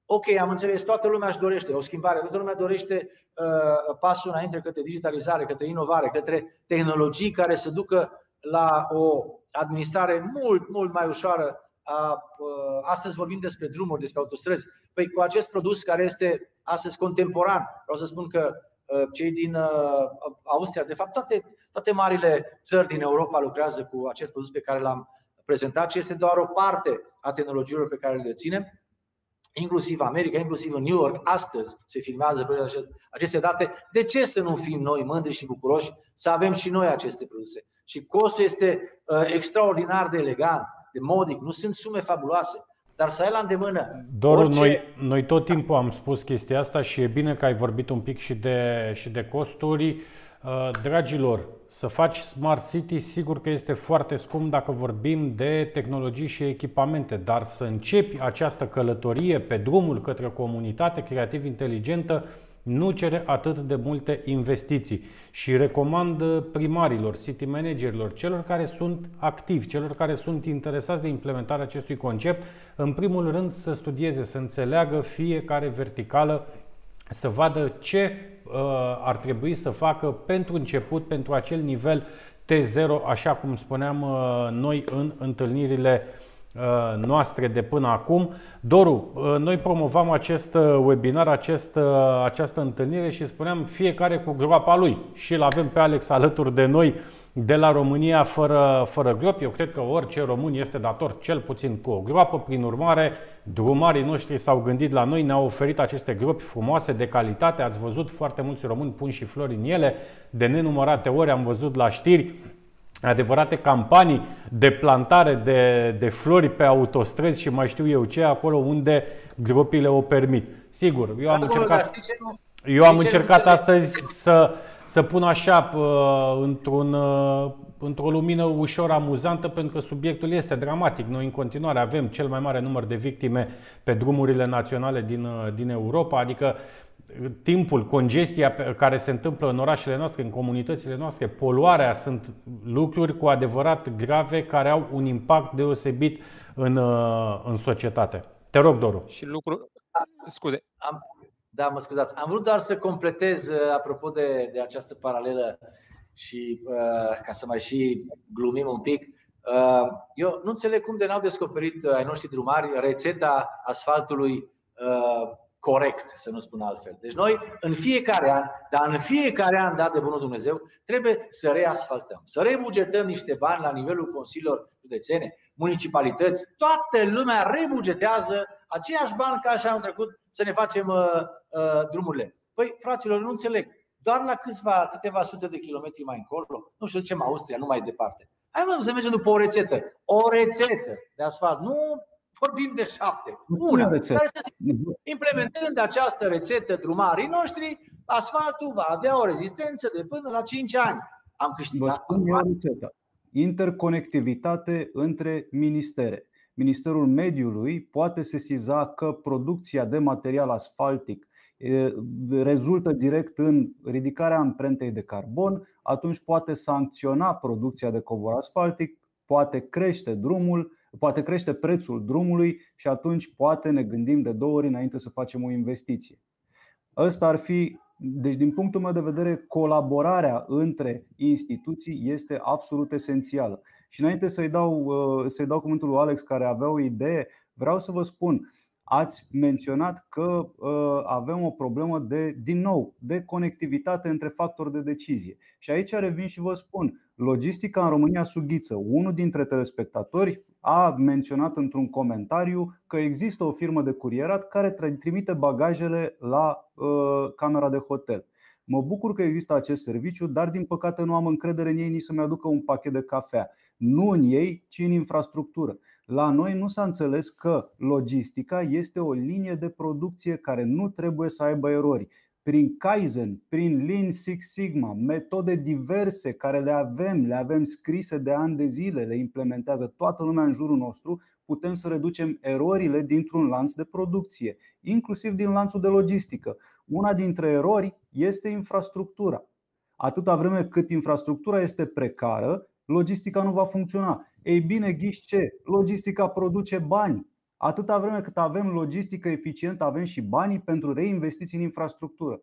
Ok, am înțeles, toată lumea își dorește o schimbare, toată lumea dorește uh, pasul înainte către digitalizare, către inovare, către tehnologii care să ducă la o administrare mult, mult mai ușoară. A, uh, astăzi vorbim despre drumuri, despre autostrăzi. Păi cu acest produs care este astăzi contemporan, vreau să spun că uh, cei din uh, Austria, de fapt toate, toate marile țări din Europa lucrează cu acest produs pe care l-am prezentat și este doar o parte a tehnologiilor pe care le deținem. Inclusiv America, inclusiv în New York, astăzi se filmează aceste date. De ce să nu fim noi mândri și bucuroși să avem și noi aceste produse? Și costul este uh, extraordinar de elegant, de modic, nu sunt sume fabuloase dar să ai la îndemână. Doar orice... noi, noi tot timpul am spus chestia asta și e bine că ai vorbit un pic și de, și de costuri. Uh, dragilor, să faci Smart City, sigur că este foarte scump dacă vorbim de tehnologii și echipamente, dar să începi această călătorie pe drumul către o comunitate creativ inteligentă nu cere atât de multe investiții și recomand primarilor, city managerilor, celor care sunt activi, celor care sunt interesați de implementarea acestui concept, în primul rând să studieze, să înțeleagă fiecare verticală, să vadă ce Uh, ar trebui să facă pentru început, pentru acel nivel T0, așa cum spuneam uh, noi în întâlnirile uh, noastre de până acum. Doru, noi promovam acest webinar, acest, această întâlnire și spuneam fiecare cu groapa lui și îl avem pe Alex alături de noi de la România fără, fără gropi. Eu cred că orice român este dator cel puțin cu o groapă. Prin urmare, drumarii noștri s-au gândit la noi, ne-au oferit aceste gropi frumoase, de calitate. Ați văzut foarte mulți români pun și flori în ele. De nenumărate ori am văzut la știri adevărate campanii de plantare de, de flori pe autostrăzi și mai știu eu ce, acolo unde gropile o permit. Sigur, eu am încercat, eu am încercat astăzi să să pun așa într-un, într-o lumină ușor amuzantă, pentru că subiectul este dramatic. Noi în continuare avem cel mai mare număr de victime pe drumurile naționale din, din Europa, adică timpul, congestia care se întâmplă în orașele noastre, în comunitățile noastre, poluarea, sunt lucruri cu adevărat grave care au un impact deosebit în, în societate. Te rog, Doru. Și lucru... Scuze. Am, da, mă scuzați. Am vrut doar să completez, uh, apropo de, de această paralelă, și uh, ca să mai și glumim un pic, uh, eu nu înțeleg cum de n-au descoperit uh, ai noștri drumari rețeta asfaltului uh, corect, să nu spun altfel. Deci noi în fiecare an, dar în fiecare an dat de bunul Dumnezeu, trebuie să reasfaltăm, să rebugetăm niște bani la nivelul consiliilor județene, municipalități, toată lumea rebugetează aceiași bani ca așa anul trecut să ne facem uh, uh, drumurile. Păi, fraților, nu înțeleg. Doar la câțiva, câteva sute de kilometri mai încolo, nu știu, zicem Austria, nu mai departe. Hai mă, să mergem după o rețetă. O rețetă de asfalt. Nu vorbim de șapte. Una. Care să implementând această rețetă drumarii noștri, asfaltul va avea o rezistență de până la 5 ani. Am câștigat. Vă spun eu rețeta. Interconectivitate între ministere. Ministerul Mediului poate sesiza că producția de material asfaltic rezultă direct în ridicarea amprentei de carbon, atunci poate sancționa producția de covor asfaltic, poate crește drumul, poate crește prețul drumului și atunci poate ne gândim de două ori înainte să facem o investiție. Ăsta ar fi deci, din punctul meu de vedere, colaborarea între instituții este absolut esențială. Și înainte să-i dau, să-i dau cuvântul lui Alex, care avea o idee, vreau să vă spun, Ați menționat că uh, avem o problemă de, din nou, de conectivitate între factori de decizie. Și aici revin și vă spun, logistica în România sughiță. Unul dintre telespectatori a menționat într-un comentariu că există o firmă de curierat care trimite bagajele la uh, camera de hotel. Mă bucur că există acest serviciu, dar din păcate nu am încredere în ei nici să-mi aducă un pachet de cafea. Nu în ei, ci în infrastructură. La noi nu s-a înțeles că logistica este o linie de producție care nu trebuie să aibă erori. Prin Kaizen, prin Lean Six Sigma, metode diverse care le avem, le avem scrise de ani de zile, le implementează toată lumea în jurul nostru, putem să reducem erorile dintr-un lanț de producție, inclusiv din lanțul de logistică. Una dintre erori este infrastructura. Atâta vreme cât infrastructura este precară, logistica nu va funcționa. Ei bine, ghiși ce? Logistica produce bani. Atâta vreme cât avem logistică eficientă, avem și banii pentru reinvestiții în infrastructură.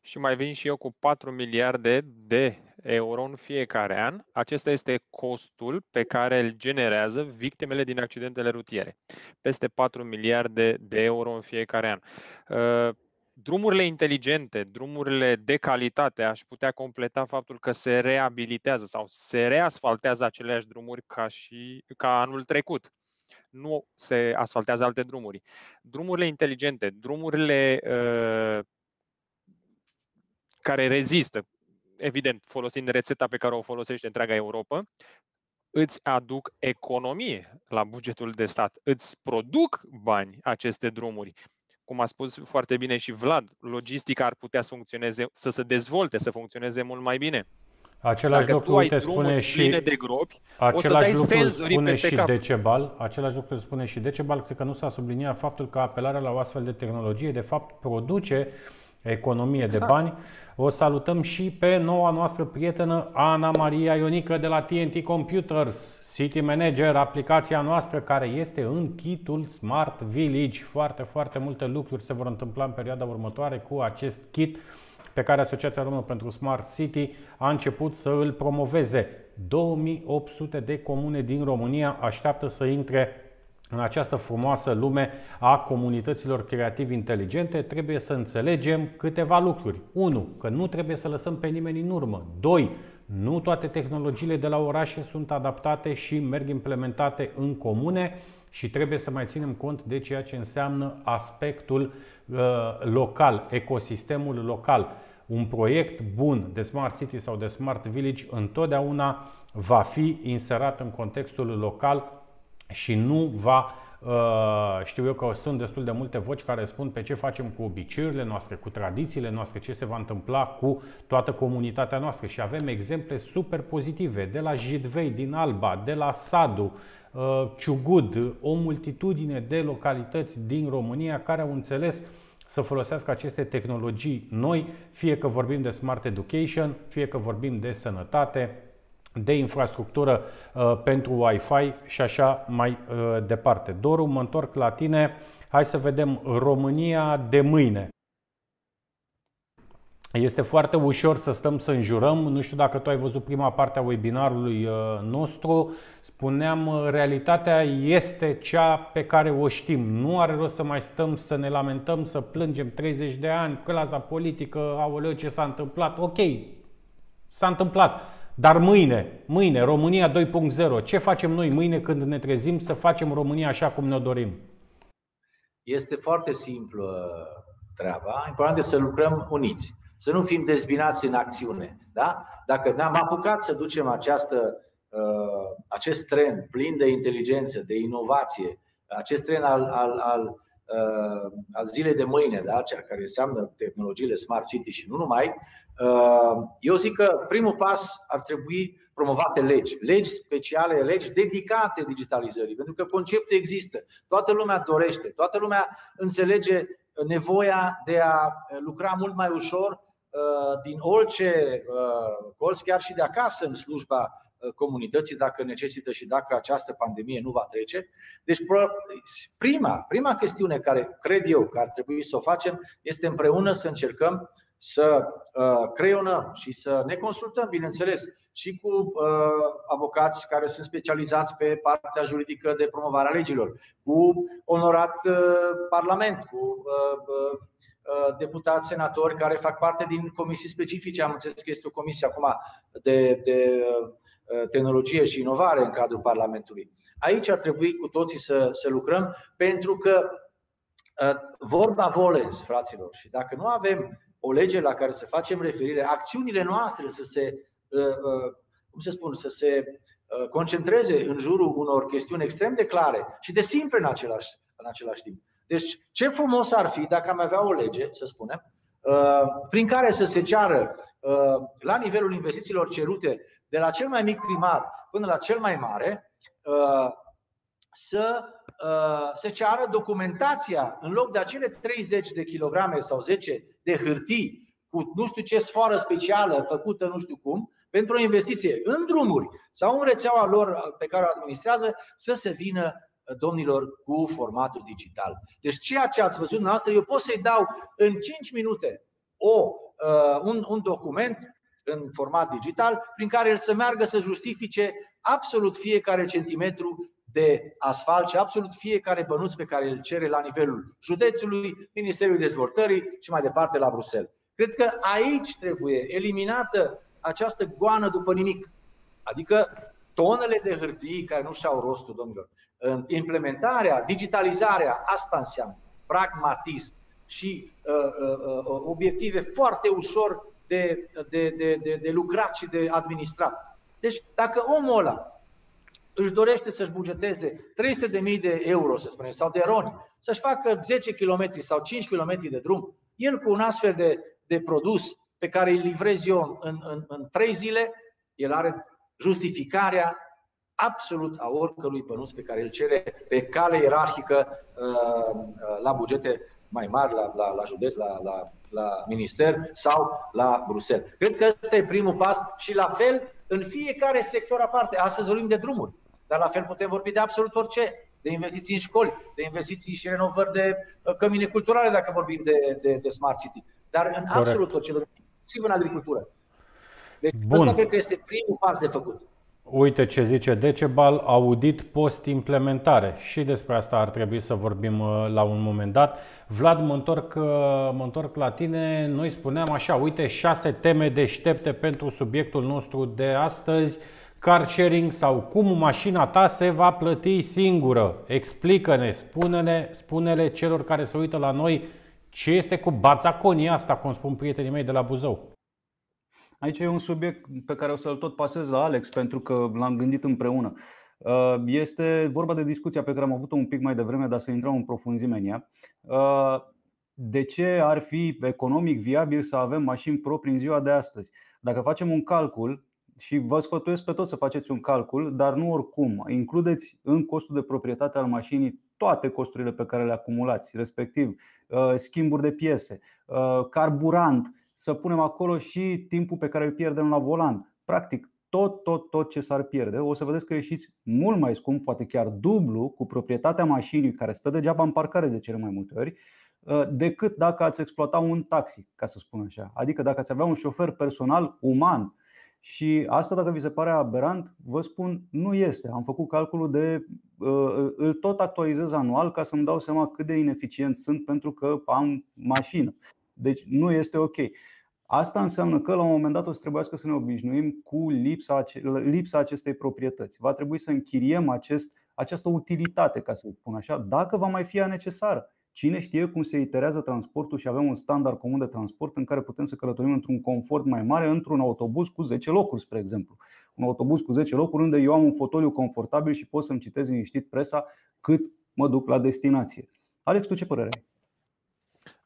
Și mai vin și eu cu 4 miliarde de euro în fiecare an. Acesta este costul pe care îl generează victimele din accidentele rutiere. Peste 4 miliarde de euro în fiecare an. Uh, drumurile inteligente, drumurile de calitate, aș putea completa faptul că se reabilitează sau se reasfaltează aceleași drumuri ca și ca anul trecut. Nu se asfaltează alte drumuri. Drumurile inteligente, drumurile uh, care rezistă, evident, folosind rețeta pe care o folosește întreaga Europa, îți aduc economie la bugetul de stat, îți produc bani aceste drumuri. Cum a spus foarte bine și Vlad, logistica ar putea să funcționeze, să se dezvolte, să funcționeze mult mai bine. Același Dacă lucru tu ai te drumuri spune și pline de gropi, o să același dai lucru senzorii spune peste și cap. Decebal, același lucru spune și Decebal, cred că nu s-a subliniat faptul că apelarea la o astfel de tehnologie de fapt produce economie Exact. de bani. O salutăm și pe noua noastră prietenă Ana Maria Ionică de la TNT Computers, City Manager, aplicația noastră care este în kitul Smart Village. Foarte, foarte multe lucruri se vor întâmpla în perioada următoare cu acest kit pe care Asociația Română pentru Smart City a început să îl promoveze. 2800 de comune din România așteaptă să intre în această frumoasă lume a comunităților creativ inteligente, trebuie să înțelegem câteva lucruri. 1. Că nu trebuie să lăsăm pe nimeni în urmă. 2. Nu toate tehnologiile de la orașe sunt adaptate și merg implementate în comune și trebuie să mai ținem cont de ceea ce înseamnă aspectul uh, local, ecosistemul local. Un proiect bun de Smart City sau de Smart Village întotdeauna va fi inserat în contextul local și nu va Uh, știu eu că sunt destul de multe voci care spun pe ce facem cu obiceiurile noastre, cu tradițiile noastre, ce se va întâmpla cu toată comunitatea noastră. Și avem exemple super pozitive de la Jidvei din Alba, de la Sadu, uh, Ciugud, o multitudine de localități din România care au înțeles să folosească aceste tehnologii noi, fie că vorbim de smart education, fie că vorbim de sănătate, de infrastructură uh, pentru Wi-Fi și așa mai uh, departe. Doru, mă întorc la tine. Hai să vedem România de mâine. Este foarte ușor să stăm să înjurăm. Nu știu dacă tu ai văzut prima parte a webinarului uh, nostru. Spuneam, uh, realitatea este cea pe care o știm. Nu are rost să mai stăm să ne lamentăm, să plângem 30 de ani, clasa politică, aoleu, ce s-a întâmplat. Ok, s-a întâmplat. Dar mâine, mâine, România 2.0, ce facem noi mâine când ne trezim să facem România așa cum ne dorim? Este foarte simplă treaba. Important este să lucrăm uniți, să nu fim dezbinați în acțiune. Da? Dacă ne-am apucat să ducem această, uh, acest tren plin de inteligență, de inovație, acest tren al, al, al, uh, al zilei de mâine, da? cea care înseamnă tehnologiile Smart City și nu numai, uh, eu zic că primul pas ar trebui promovate legi, legi speciale, legi dedicate digitalizării, pentru că conceptul există. Toată lumea dorește, toată lumea înțelege nevoia de a lucra mult mai ușor uh, din orice uh, colț, chiar și de acasă, în slujba uh, comunității, dacă necesită și dacă această pandemie nu va trece. Deci, prima, prima chestiune care cred eu că ar trebui să o facem este împreună să încercăm să creionăm și să ne consultăm, bineînțeles, și cu uh, avocați care sunt specializați pe partea juridică de promovare a legilor, cu onorat uh, Parlament, cu uh, uh, uh, deputați, senatori care fac parte din comisii specifice. Am înțeles că este o comisie acum de, de uh, tehnologie și inovare în cadrul Parlamentului. Aici ar trebui cu toții să, să lucrăm pentru că uh, vorba volens, fraților, și dacă nu avem o lege la care să facem referire, acțiunile noastre să se Uh, uh, cum să spun, să se uh, concentreze în jurul unor chestiuni extrem de clare și de simple în același, în același timp. Deci, ce frumos ar fi dacă am avea o lege, să spunem, prin care să se ceară la nivelul investițiilor cerute de la cel mai mic primar până la cel mai mare, să se ceară documentația în loc de acele 30 de kilograme sau 10 de hârtii cu nu știu ce sfoară specială făcută nu știu cum, pentru o investiție în drumuri sau în rețeaua lor pe care o administrează, să se vină domnilor cu formatul digital. Deci ceea ce ați văzut noastră, eu pot să-i dau în 5 minute o, uh, un, un document în format digital prin care el să meargă să justifice absolut fiecare centimetru de asfalt și absolut fiecare bănuț pe care îl cere la nivelul județului, Ministerului Dezvoltării și mai departe la Bruxelles. Cred că aici trebuie eliminată această goană după nimic. Adică tonele de hârtii care nu și-au rostul, domnilor. Implementarea, digitalizarea, asta înseamnă pragmatism și uh, uh, uh, obiective foarte ușor de, de, de, de, de lucrat și de administrat. Deci, dacă omul ăla își dorește să-și bugeteze 300.000 de euro, să spunem, sau de roni, să-și facă 10 km sau 5 km de drum, el cu un astfel de, de produs pe care îl livrez eu în, în, în trei zile, el are justificarea absolut a oricărui bănuț pe care îl cere pe cale ierarhică uh, uh, la bugete mai mari, la, la, la județ, la, la, la minister sau la Bruxelles. Cred că ăsta e primul pas și la fel în fiecare sector aparte. Astăzi vorbim de drumuri, dar la fel putem vorbi de absolut orice de investiții în școli, de investiții și renovări de uh, cămine culturale, dacă vorbim de, de, de Smart City. Dar în Corect. absolut orice inclusiv în agricultură. Deci Bun. asta cred că este primul pas de făcut. Uite ce zice Decebal, audit post-implementare. Și despre asta ar trebui să vorbim uh, la un moment dat. Vlad, mă întorc, uh, mă întorc la tine. Noi spuneam așa, uite, șase teme deștepte pentru subiectul nostru de astăzi. Car sharing sau cum mașina ta se va plăti singură. Explică-ne, spune-ne, spune-le celor care se uită la noi ce este cu bațaconia asta, cum spun prietenii mei de la Buzău? Aici e un subiect pe care o să-l tot pasez la Alex pentru că l-am gândit împreună. Uh, este vorba de discuția pe care am avut-o un pic mai devreme, dar să intrăm în profunzime în ea. Uh, de ce ar fi economic viabil să avem mașini proprii în ziua de astăzi? Dacă facem un calcul, și vă sfătuiesc pe toți să faceți un calcul, dar nu oricum. Includeți în costul de proprietate al mașinii toate costurile pe care le acumulați, respectiv uh, schimburi de piese, uh, carburant, să punem acolo și timpul pe care îl pierdem la volan. Practic, tot, tot, tot ce s-ar pierde, o să vedeți că ieșiți mult mai scump, poate chiar dublu, cu proprietatea mașinii care stă degeaba în parcare de cele mai multe ori, uh, decât dacă ați exploata un taxi, ca să spun așa. Adică dacă ați avea un șofer personal uman. Și asta, dacă vi se pare aberant, vă spun, nu este. Am făcut calculul de. uh, îl tot actualizez anual ca să-mi dau seama cât de ineficient sunt pentru că am mașină. Deci nu este ok. Asta înseamnă că la un moment dat o să trebuiască să ne obișnuim cu lipsa, ace- lipsa acestei proprietăți. Va trebui să închiriem acest, această utilitate, ca să spun așa, dacă va mai fi ea necesară. Cine știe cum se iterează transportul și avem un standard comun de transport în care putem să călătorim într-un confort mai mare într-un autobuz cu 10 locuri, spre exemplu. Un autobuz cu 10 locuri unde eu am un fotoliu confortabil și pot să-mi citez liniștit presa cât mă duc la destinație. Alex, tu ce părere ai?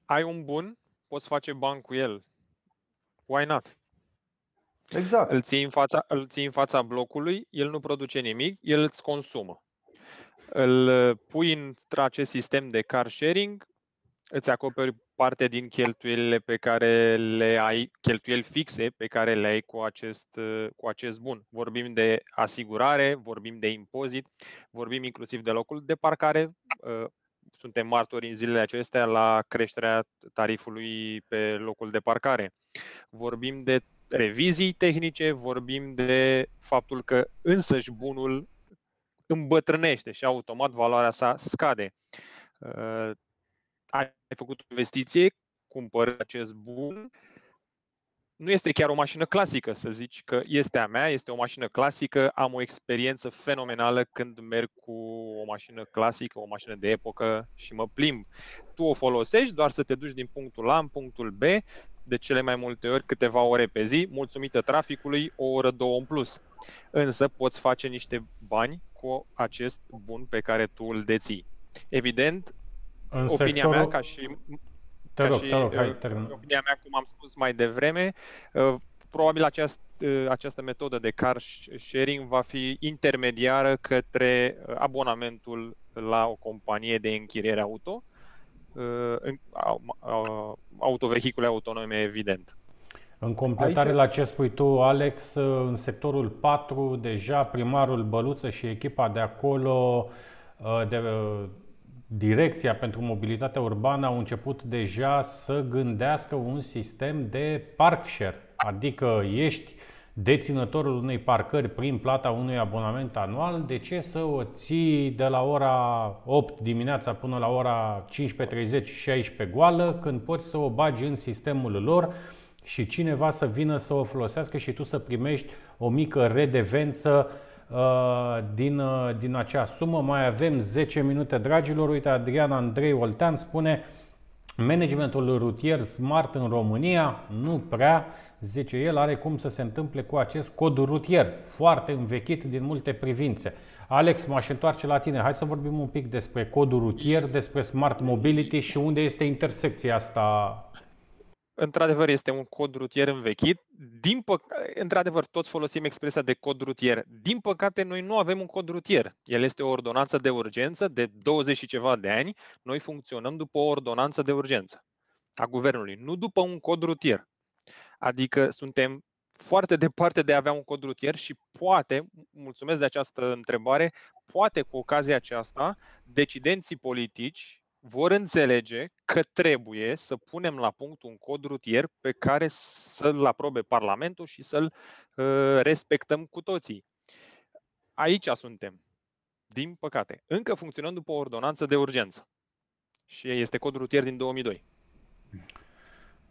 Ai un bun, poți face bani cu el. Why not? Exact. Îl ții în fața, îl ții în fața blocului, el nu produce nimic, el îți consumă. Îl uh, pui în acest sistem de car sharing, îți acoperi parte din cheltuielile pe care le ai, cheltuieli fixe pe care le ai cu acest, uh, cu acest bun. Vorbim de asigurare, vorbim de impozit, vorbim inclusiv de locul de parcare. Uh, Suntem martori în zilele acestea la creșterea tarifului pe locul de parcare. Vorbim de revizii tehnice, vorbim de faptul că însăși bunul îmbătrânește și automat valoarea sa scade. Uh, Ai făcut o investiție, cumpări acest bun, nu este chiar o mașină clasică, să zici că este a mea, este o mașină clasică, am o experiență fenomenală când merg cu o mașină clasică, o mașină de epocă și mă plimb. Tu o folosești doar să te duci din punctul A în punctul B, de cele mai multe ori câteva ore pe zi, mulțumită traficului, o oră, două în plus. Însă poți face niște bani cu acest bun pe care tu îl deții. Evident, În opinia sectorul... mea, ca și Te ca rog, și, te rog, hai, uh, termin. opinia mea, cum am spus mai devreme, uh, probabil aceast, uh, această metodă de car sharing va fi intermediară către uh, abonamentul la o companie de închiriere auto, uh, în- au- au- autovehicule autonome, evident. În completare Aici- la ce spui tu, Alex, în sectorul 4, deja primarul Băluță și echipa de acolo, uh, de uh, Direcția pentru Mobilitatea Urbană au început deja să gândească un sistem de park share, adică ești deținătorul unei parcări prin plata unui abonament anual, de ce să o ții de la ora 8 dimineața până la ora 15.30-16 goală, când poți să o bagi în sistemul lor și cineva să vină să o folosească și tu să primești o mică redevență uh, din, uh, din acea sumă. Mai avem 10 minute, dragilor. Uite, Adrian Andrei Oltean spune Managementul rutier smart în România nu prea, zice el, are cum să se întâmple cu acest cod rutier, foarte învechit din multe privințe. Alex, m-aș întoarce la tine. Hai să vorbim un pic despre codul rutier, despre smart mobility și unde este intersecția asta Într-adevăr, este un cod rutier învechit. Din păc- într-adevăr, toți folosim expresia de cod rutier. Din păcate, noi nu avem un cod rutier. El este o ordonanță de urgență de 20 și ceva de ani. Noi funcționăm după o ordonanță de urgență a guvernului, nu după un cod rutier. Adică suntem foarte departe de a avea un cod rutier și poate, mulțumesc de această întrebare, poate cu ocazia aceasta, decidenții politici vor înțelege că trebuie să punem la punct un cod rutier pe care să-l aprobe Parlamentul și să-l uh, respectăm cu toții. Aici suntem, din păcate. Încă funcționăm după o ordonanță de urgență. Și este codul rutier din 2002.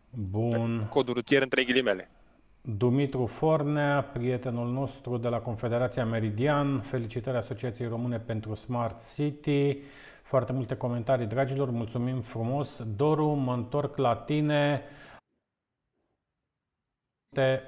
Bun. Codul rutier între ghilimele. Dumitru Fornea, prietenul nostru de la Confederația Meridian, felicitări Asociației Române pentru Smart City, foarte multe comentarii, dragilor, mulțumim frumos. Doru, mă întorc la tine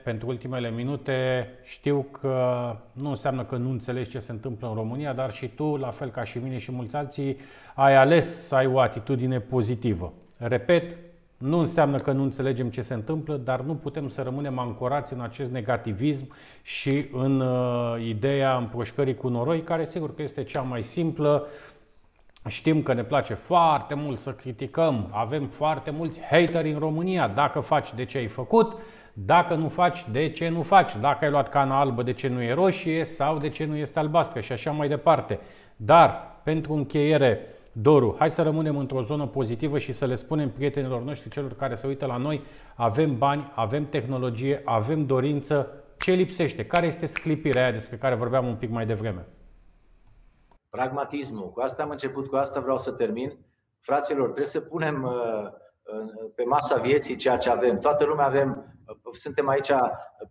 pentru ultimele minute. Știu că nu înseamnă că nu înțelegi ce se întâmplă în România, dar și tu, la fel ca și mine și mulți alții, ai ales să ai o atitudine pozitivă. Repet, nu înseamnă că nu înțelegem ce se întâmplă, dar nu putem să rămânem ancorați în acest negativism și în uh, ideea împroșcării cu noroi, care sigur că este cea mai simplă. Știm că ne place foarte mult să criticăm, avem foarte mulți hateri în România. Dacă faci, de ce ai făcut? Dacă nu faci, de ce nu faci? Dacă ai luat cana albă, de ce nu e roșie? Sau de ce nu este albastră? Și așa mai departe. Dar, pentru încheiere, Doru, hai să rămânem într-o zonă pozitivă și să le spunem prietenilor noștri, celor care se uită la noi, avem bani, avem tehnologie, avem dorință. Ce lipsește? Care este sclipirea aia despre care vorbeam un pic mai devreme? Pragmatismul. Cu asta am început, cu asta vreau să termin. Fraților, trebuie să punem uh, pe masa vieții ceea ce avem. Toată lumea avem, suntem aici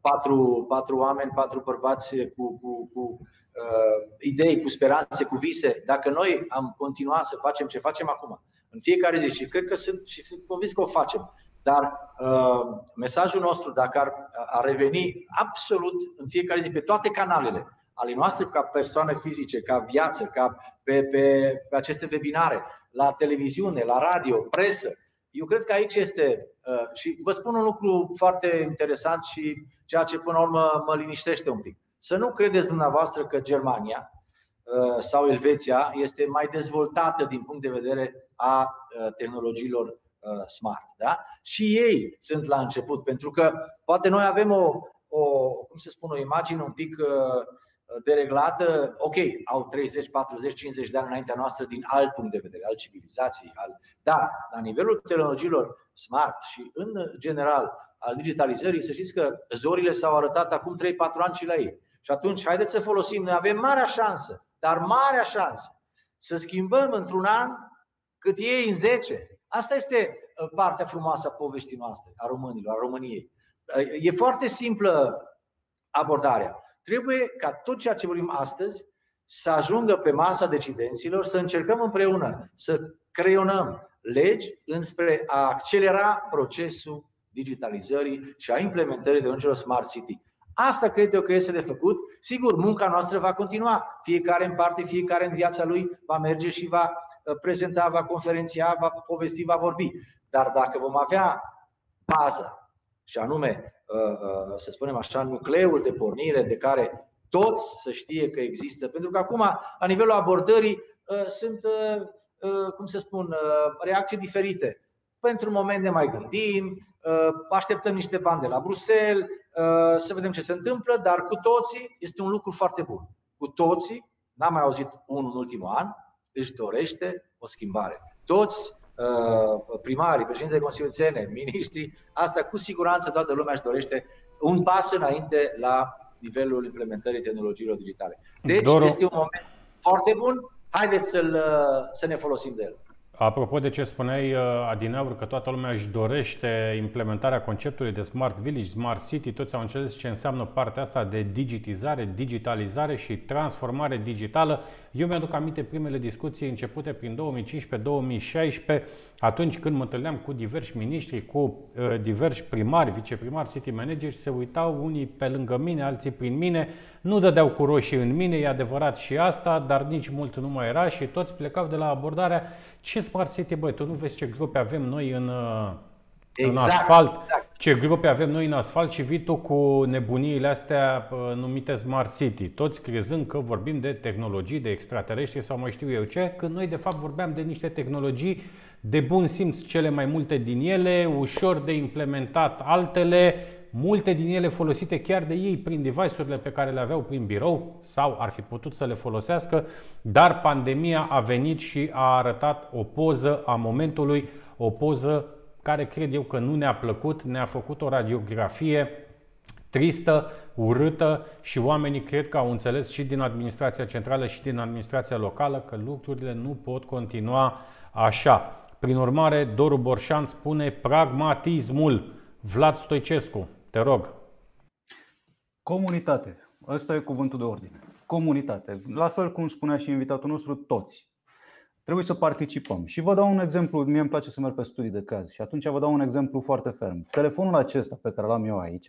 patru, patru oameni, patru bărbați cu, cu, cu uh, idei, cu speranțe, cu vise. Dacă noi am continuat să facem ce facem acum, în fiecare zi, și cred că sunt, și sunt convins că o facem, dar uh, mesajul nostru, dacă ar, ar reveni absolut în fiecare zi pe toate canalele ale noastre ca persoane fizice, ca viață, ca pe, pe, pe aceste webinare, la televiziune, la radio, presă, eu cred că aici este, uh, și vă spun un lucru foarte interesant și ceea ce până la urmă mă liniștește un pic. Să nu credeți dumneavoastră că Germania uh, sau Elveția este mai dezvoltată din punct de vedere a uh, tehnologiilor smart. Da? Și ei sunt la început, pentru că poate noi avem o, o cum se spune, o imagine un pic dereglată, ok, au 30, 40, 50 de ani înaintea noastră din alt punct de vedere, al civilizației, al... dar la nivelul tehnologiilor smart și în general al digitalizării, să știți că zorile s-au arătat acum 3-4 ani și la ei. Și atunci, haideți să folosim, noi avem marea șansă, dar marea șansă, să schimbăm într-un an cât ei în 10. Asta este uh, partea frumoasă a poveștii noastre, a românilor, a României. Uh, e foarte simplă abordarea. Trebuie ca tot ceea ce vorbim astăzi să ajungă pe masa decidenților, să încercăm împreună să creionăm legi înspre a accelera procesul digitalizării și a implementării de Smart City. Asta cred eu că este de făcut. Sigur, munca noastră va continua. Fiecare în parte, fiecare în viața lui va merge și va uh, prezenta, va conferenția, va povesti, va vorbi. Dar dacă vom avea bază, și anume Uh, uh, să spunem așa, nucleul de pornire de care toți să știe că există. Pentru că acum, la nivelul abordării, uh, sunt, cum să spun, reacții diferite. Pentru un moment ne mai gândim, așteptăm niște bani de la Bruxelles, să vedem ce se întâmplă, dar cu toții este un lucru foarte bun. Cu toții, n-am mai auzit unul în ultimul an, își dorește o schimbare. Toți Uh, primarii, președintele Consiliului Țene, *laughs* miniștrii, asta cu siguranță toată lumea își dorește un pas înainte la nivelul implementării tehnologiilor digitale. Deci Doru... este un moment foarte bun, haideți să uh, să ne folosim de el. Apropo de ce spuneai, uh, Adinaur, că toată lumea își dorește implementarea conceptului de Smart Village, Smart City, toți au înțeles ce înseamnă partea asta de digitizare, digitalizare și transformare digitală. Eu mi-aduc aminte primele discuții începute prin 2015-2016, atunci când mă întâlneam cu diversi miniștri, cu uh, diversi primari, viceprimari, city manageri, se uitau unii pe lângă mine, alții prin mine, nu dădeau cu roșii în mine, e adevărat și asta, dar nici mult nu mai era și toți plecau de la abordarea ce Smart City, băi, tu nu vezi ce grope avem noi în, uh, exact, în asfalt, exact. ce grope avem noi în asfalt și vii tu cu nebuniile astea uh, numite Smart City, toți crezând că vorbim de tehnologii, de extraterestri sau mai știu eu ce, când noi de fapt vorbeam de niște tehnologii de bun simț cele mai multe din ele, ușor de implementat altele, multe din ele folosite chiar de ei prin device-urile pe care le aveau prin birou sau ar fi putut să le folosească, dar pandemia a venit și a arătat o poză a momentului, o poză care cred eu că nu ne-a plăcut, ne-a făcut o radiografie tristă, urâtă și oamenii cred că au înțeles și din administrația centrală și din administrația locală că lucrurile nu pot continua așa. Prin urmare, Doru Borșan spune pragmatismul. Vlad Stoicescu, te rog. Comunitate. Ăsta e cuvântul de ordine. Comunitate. La fel cum spunea și invitatul nostru, toți. Trebuie să participăm. Și vă dau un exemplu, mie îmi place să merg pe studii de caz și atunci vă dau un exemplu foarte ferm. Telefonul acesta pe care l-am eu aici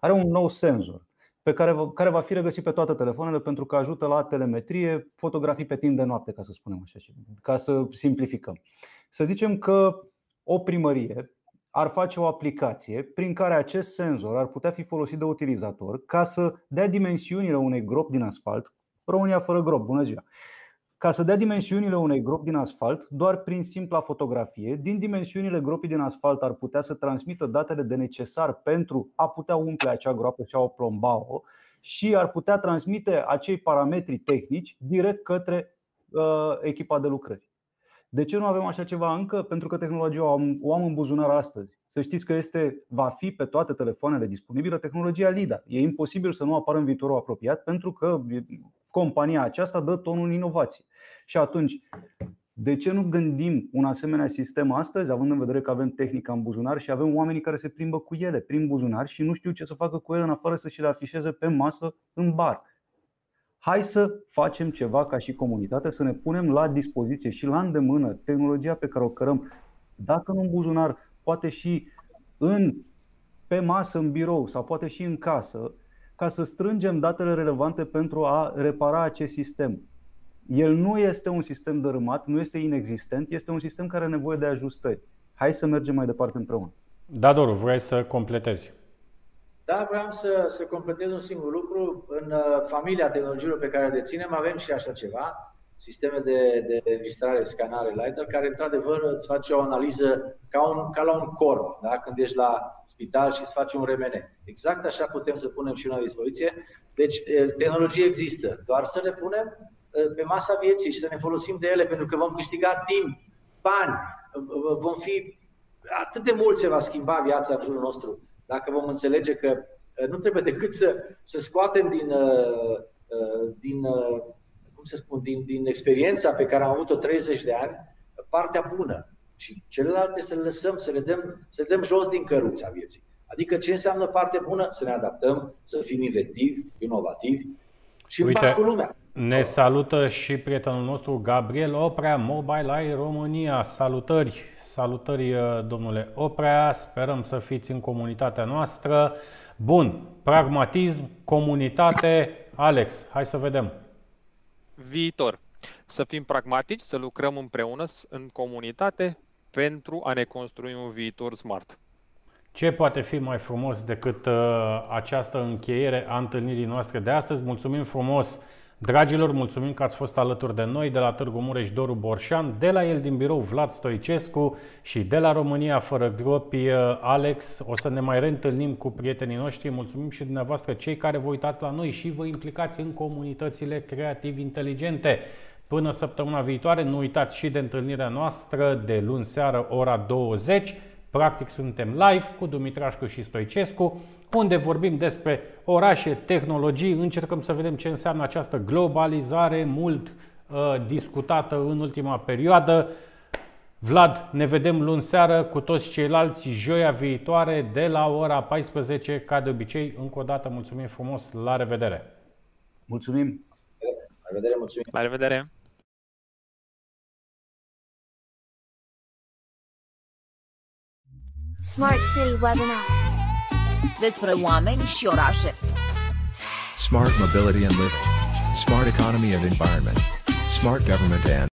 are un nou senzor pe care, care va fi regăsit pe toate telefoanele pentru că ajută la telemetrie, fotografii pe timp de noapte, ca să spunem așa, ca să simplificăm. Să zicem că o primărie ar face o aplicație prin care acest senzor ar putea fi folosit de utilizator ca să dea dimensiunile unei gropi din asfalt, România fără grop, bună ziua, ca să dea dimensiunile unei gropi din asfalt doar prin simpla fotografie. Din dimensiunile gropii din asfalt ar putea să transmită datele de necesar pentru a putea umple acea groapă și a o plomba-o și ar putea transmite acei parametri tehnici direct către uh, echipa de lucrări. De ce nu avem așa ceva încă? Pentru că tehnologia o am, o am în buzunar astăzi. Să știți că este, va fi pe toate telefoanele disponibile tehnologia LIDAR. E imposibil să nu apară în viitorul apropiat pentru că compania aceasta dă tonul în inovație. Și atunci, de ce nu gândim un asemenea sistem astăzi, având în vedere că avem tehnica în buzunar și avem oamenii care se plimbă cu ele prin buzunar și nu știu ce să facă cu ele în afară să și le afișeze pe masă în bar? Hai să facem ceva ca și comunitate, să ne punem la dispoziție și la îndemână tehnologia pe care o cărăm, dacă nu în buzunar, poate și în, pe masă, în birou sau poate și în casă, ca să strângem datele relevante pentru a repara acest sistem. El nu este un sistem dărâmat, nu este inexistent, este un sistem care are nevoie de ajustări. Hai să mergem mai departe împreună. Da, Doru, vrei să completezi? Da, vreau să, să completez un singur lucru. În uh, familia tehnologiilor pe care le deținem avem și așa ceva, sisteme de, de registrare, scanare LiDAR, care într-adevăr îți face o analiză ca, un, ca la un corp, da? când ești la spital și îți face un RMN. Exact așa putem să punem și una la dispoziție. Deci tehnologie există, doar să le punem pe masa vieții și să ne folosim de ele, pentru că vom câștiga timp, bani, vom fi atât de mult se va schimba viața în jurul nostru dacă vom înțelege că nu trebuie decât să, să scoatem din, din, cum să spun, din, din experiența pe care am avut-o 30 de ani partea bună și celelalte să le lăsăm, să le dăm, să le dăm jos din căruța vieții. Adică ce înseamnă parte bună? Să ne adaptăm, să fim inventivi, inovativi și Uite, în pas cu lumea. Ne salută și prietenul nostru Gabriel Oprea, Mobile Eye România. Salutări! Salutări, uh, domnule Oprea, sperăm să fiți în comunitatea noastră. Bun, pragmatism, comunitate. Alex, hai să vedem. Viitor. Să fim pragmatici, să lucrăm împreună în comunitate pentru a ne construi un viitor smart. Ce poate fi mai frumos decât uh, această încheiere a întâlnirii noastre de astăzi? Mulțumim frumos Dragilor, mulțumim că ați fost alături de noi de la Târgu Mureș Doru Borșan, de la el din birou Vlad Stoicescu și de la România fără gropi uh, Alex. O să ne mai reîntâlnim cu prietenii noștri. Mulțumim și dumneavoastră cei care vă uitați la noi și vă implicați în comunitățile creativ inteligente. Până săptămâna viitoare, nu uitați și de întâlnirea noastră de luni seară, ora 20. Practic suntem live cu Dumitrașcu și Stoicescu unde vorbim despre orașe, tehnologii, încercăm să vedem ce înseamnă această globalizare mult uh, discutată în ultima perioadă. Vlad, ne vedem luni seară cu toți ceilalți joia viitoare de la ora 14, ca de obicei. Încă o dată mulțumim frumos, la revedere! Mulțumim! La revedere, mulțumim! La revedere! Smart City Webinar despre oameni și orașe. Smart mobility and living. Smart economy and environment. Smart government and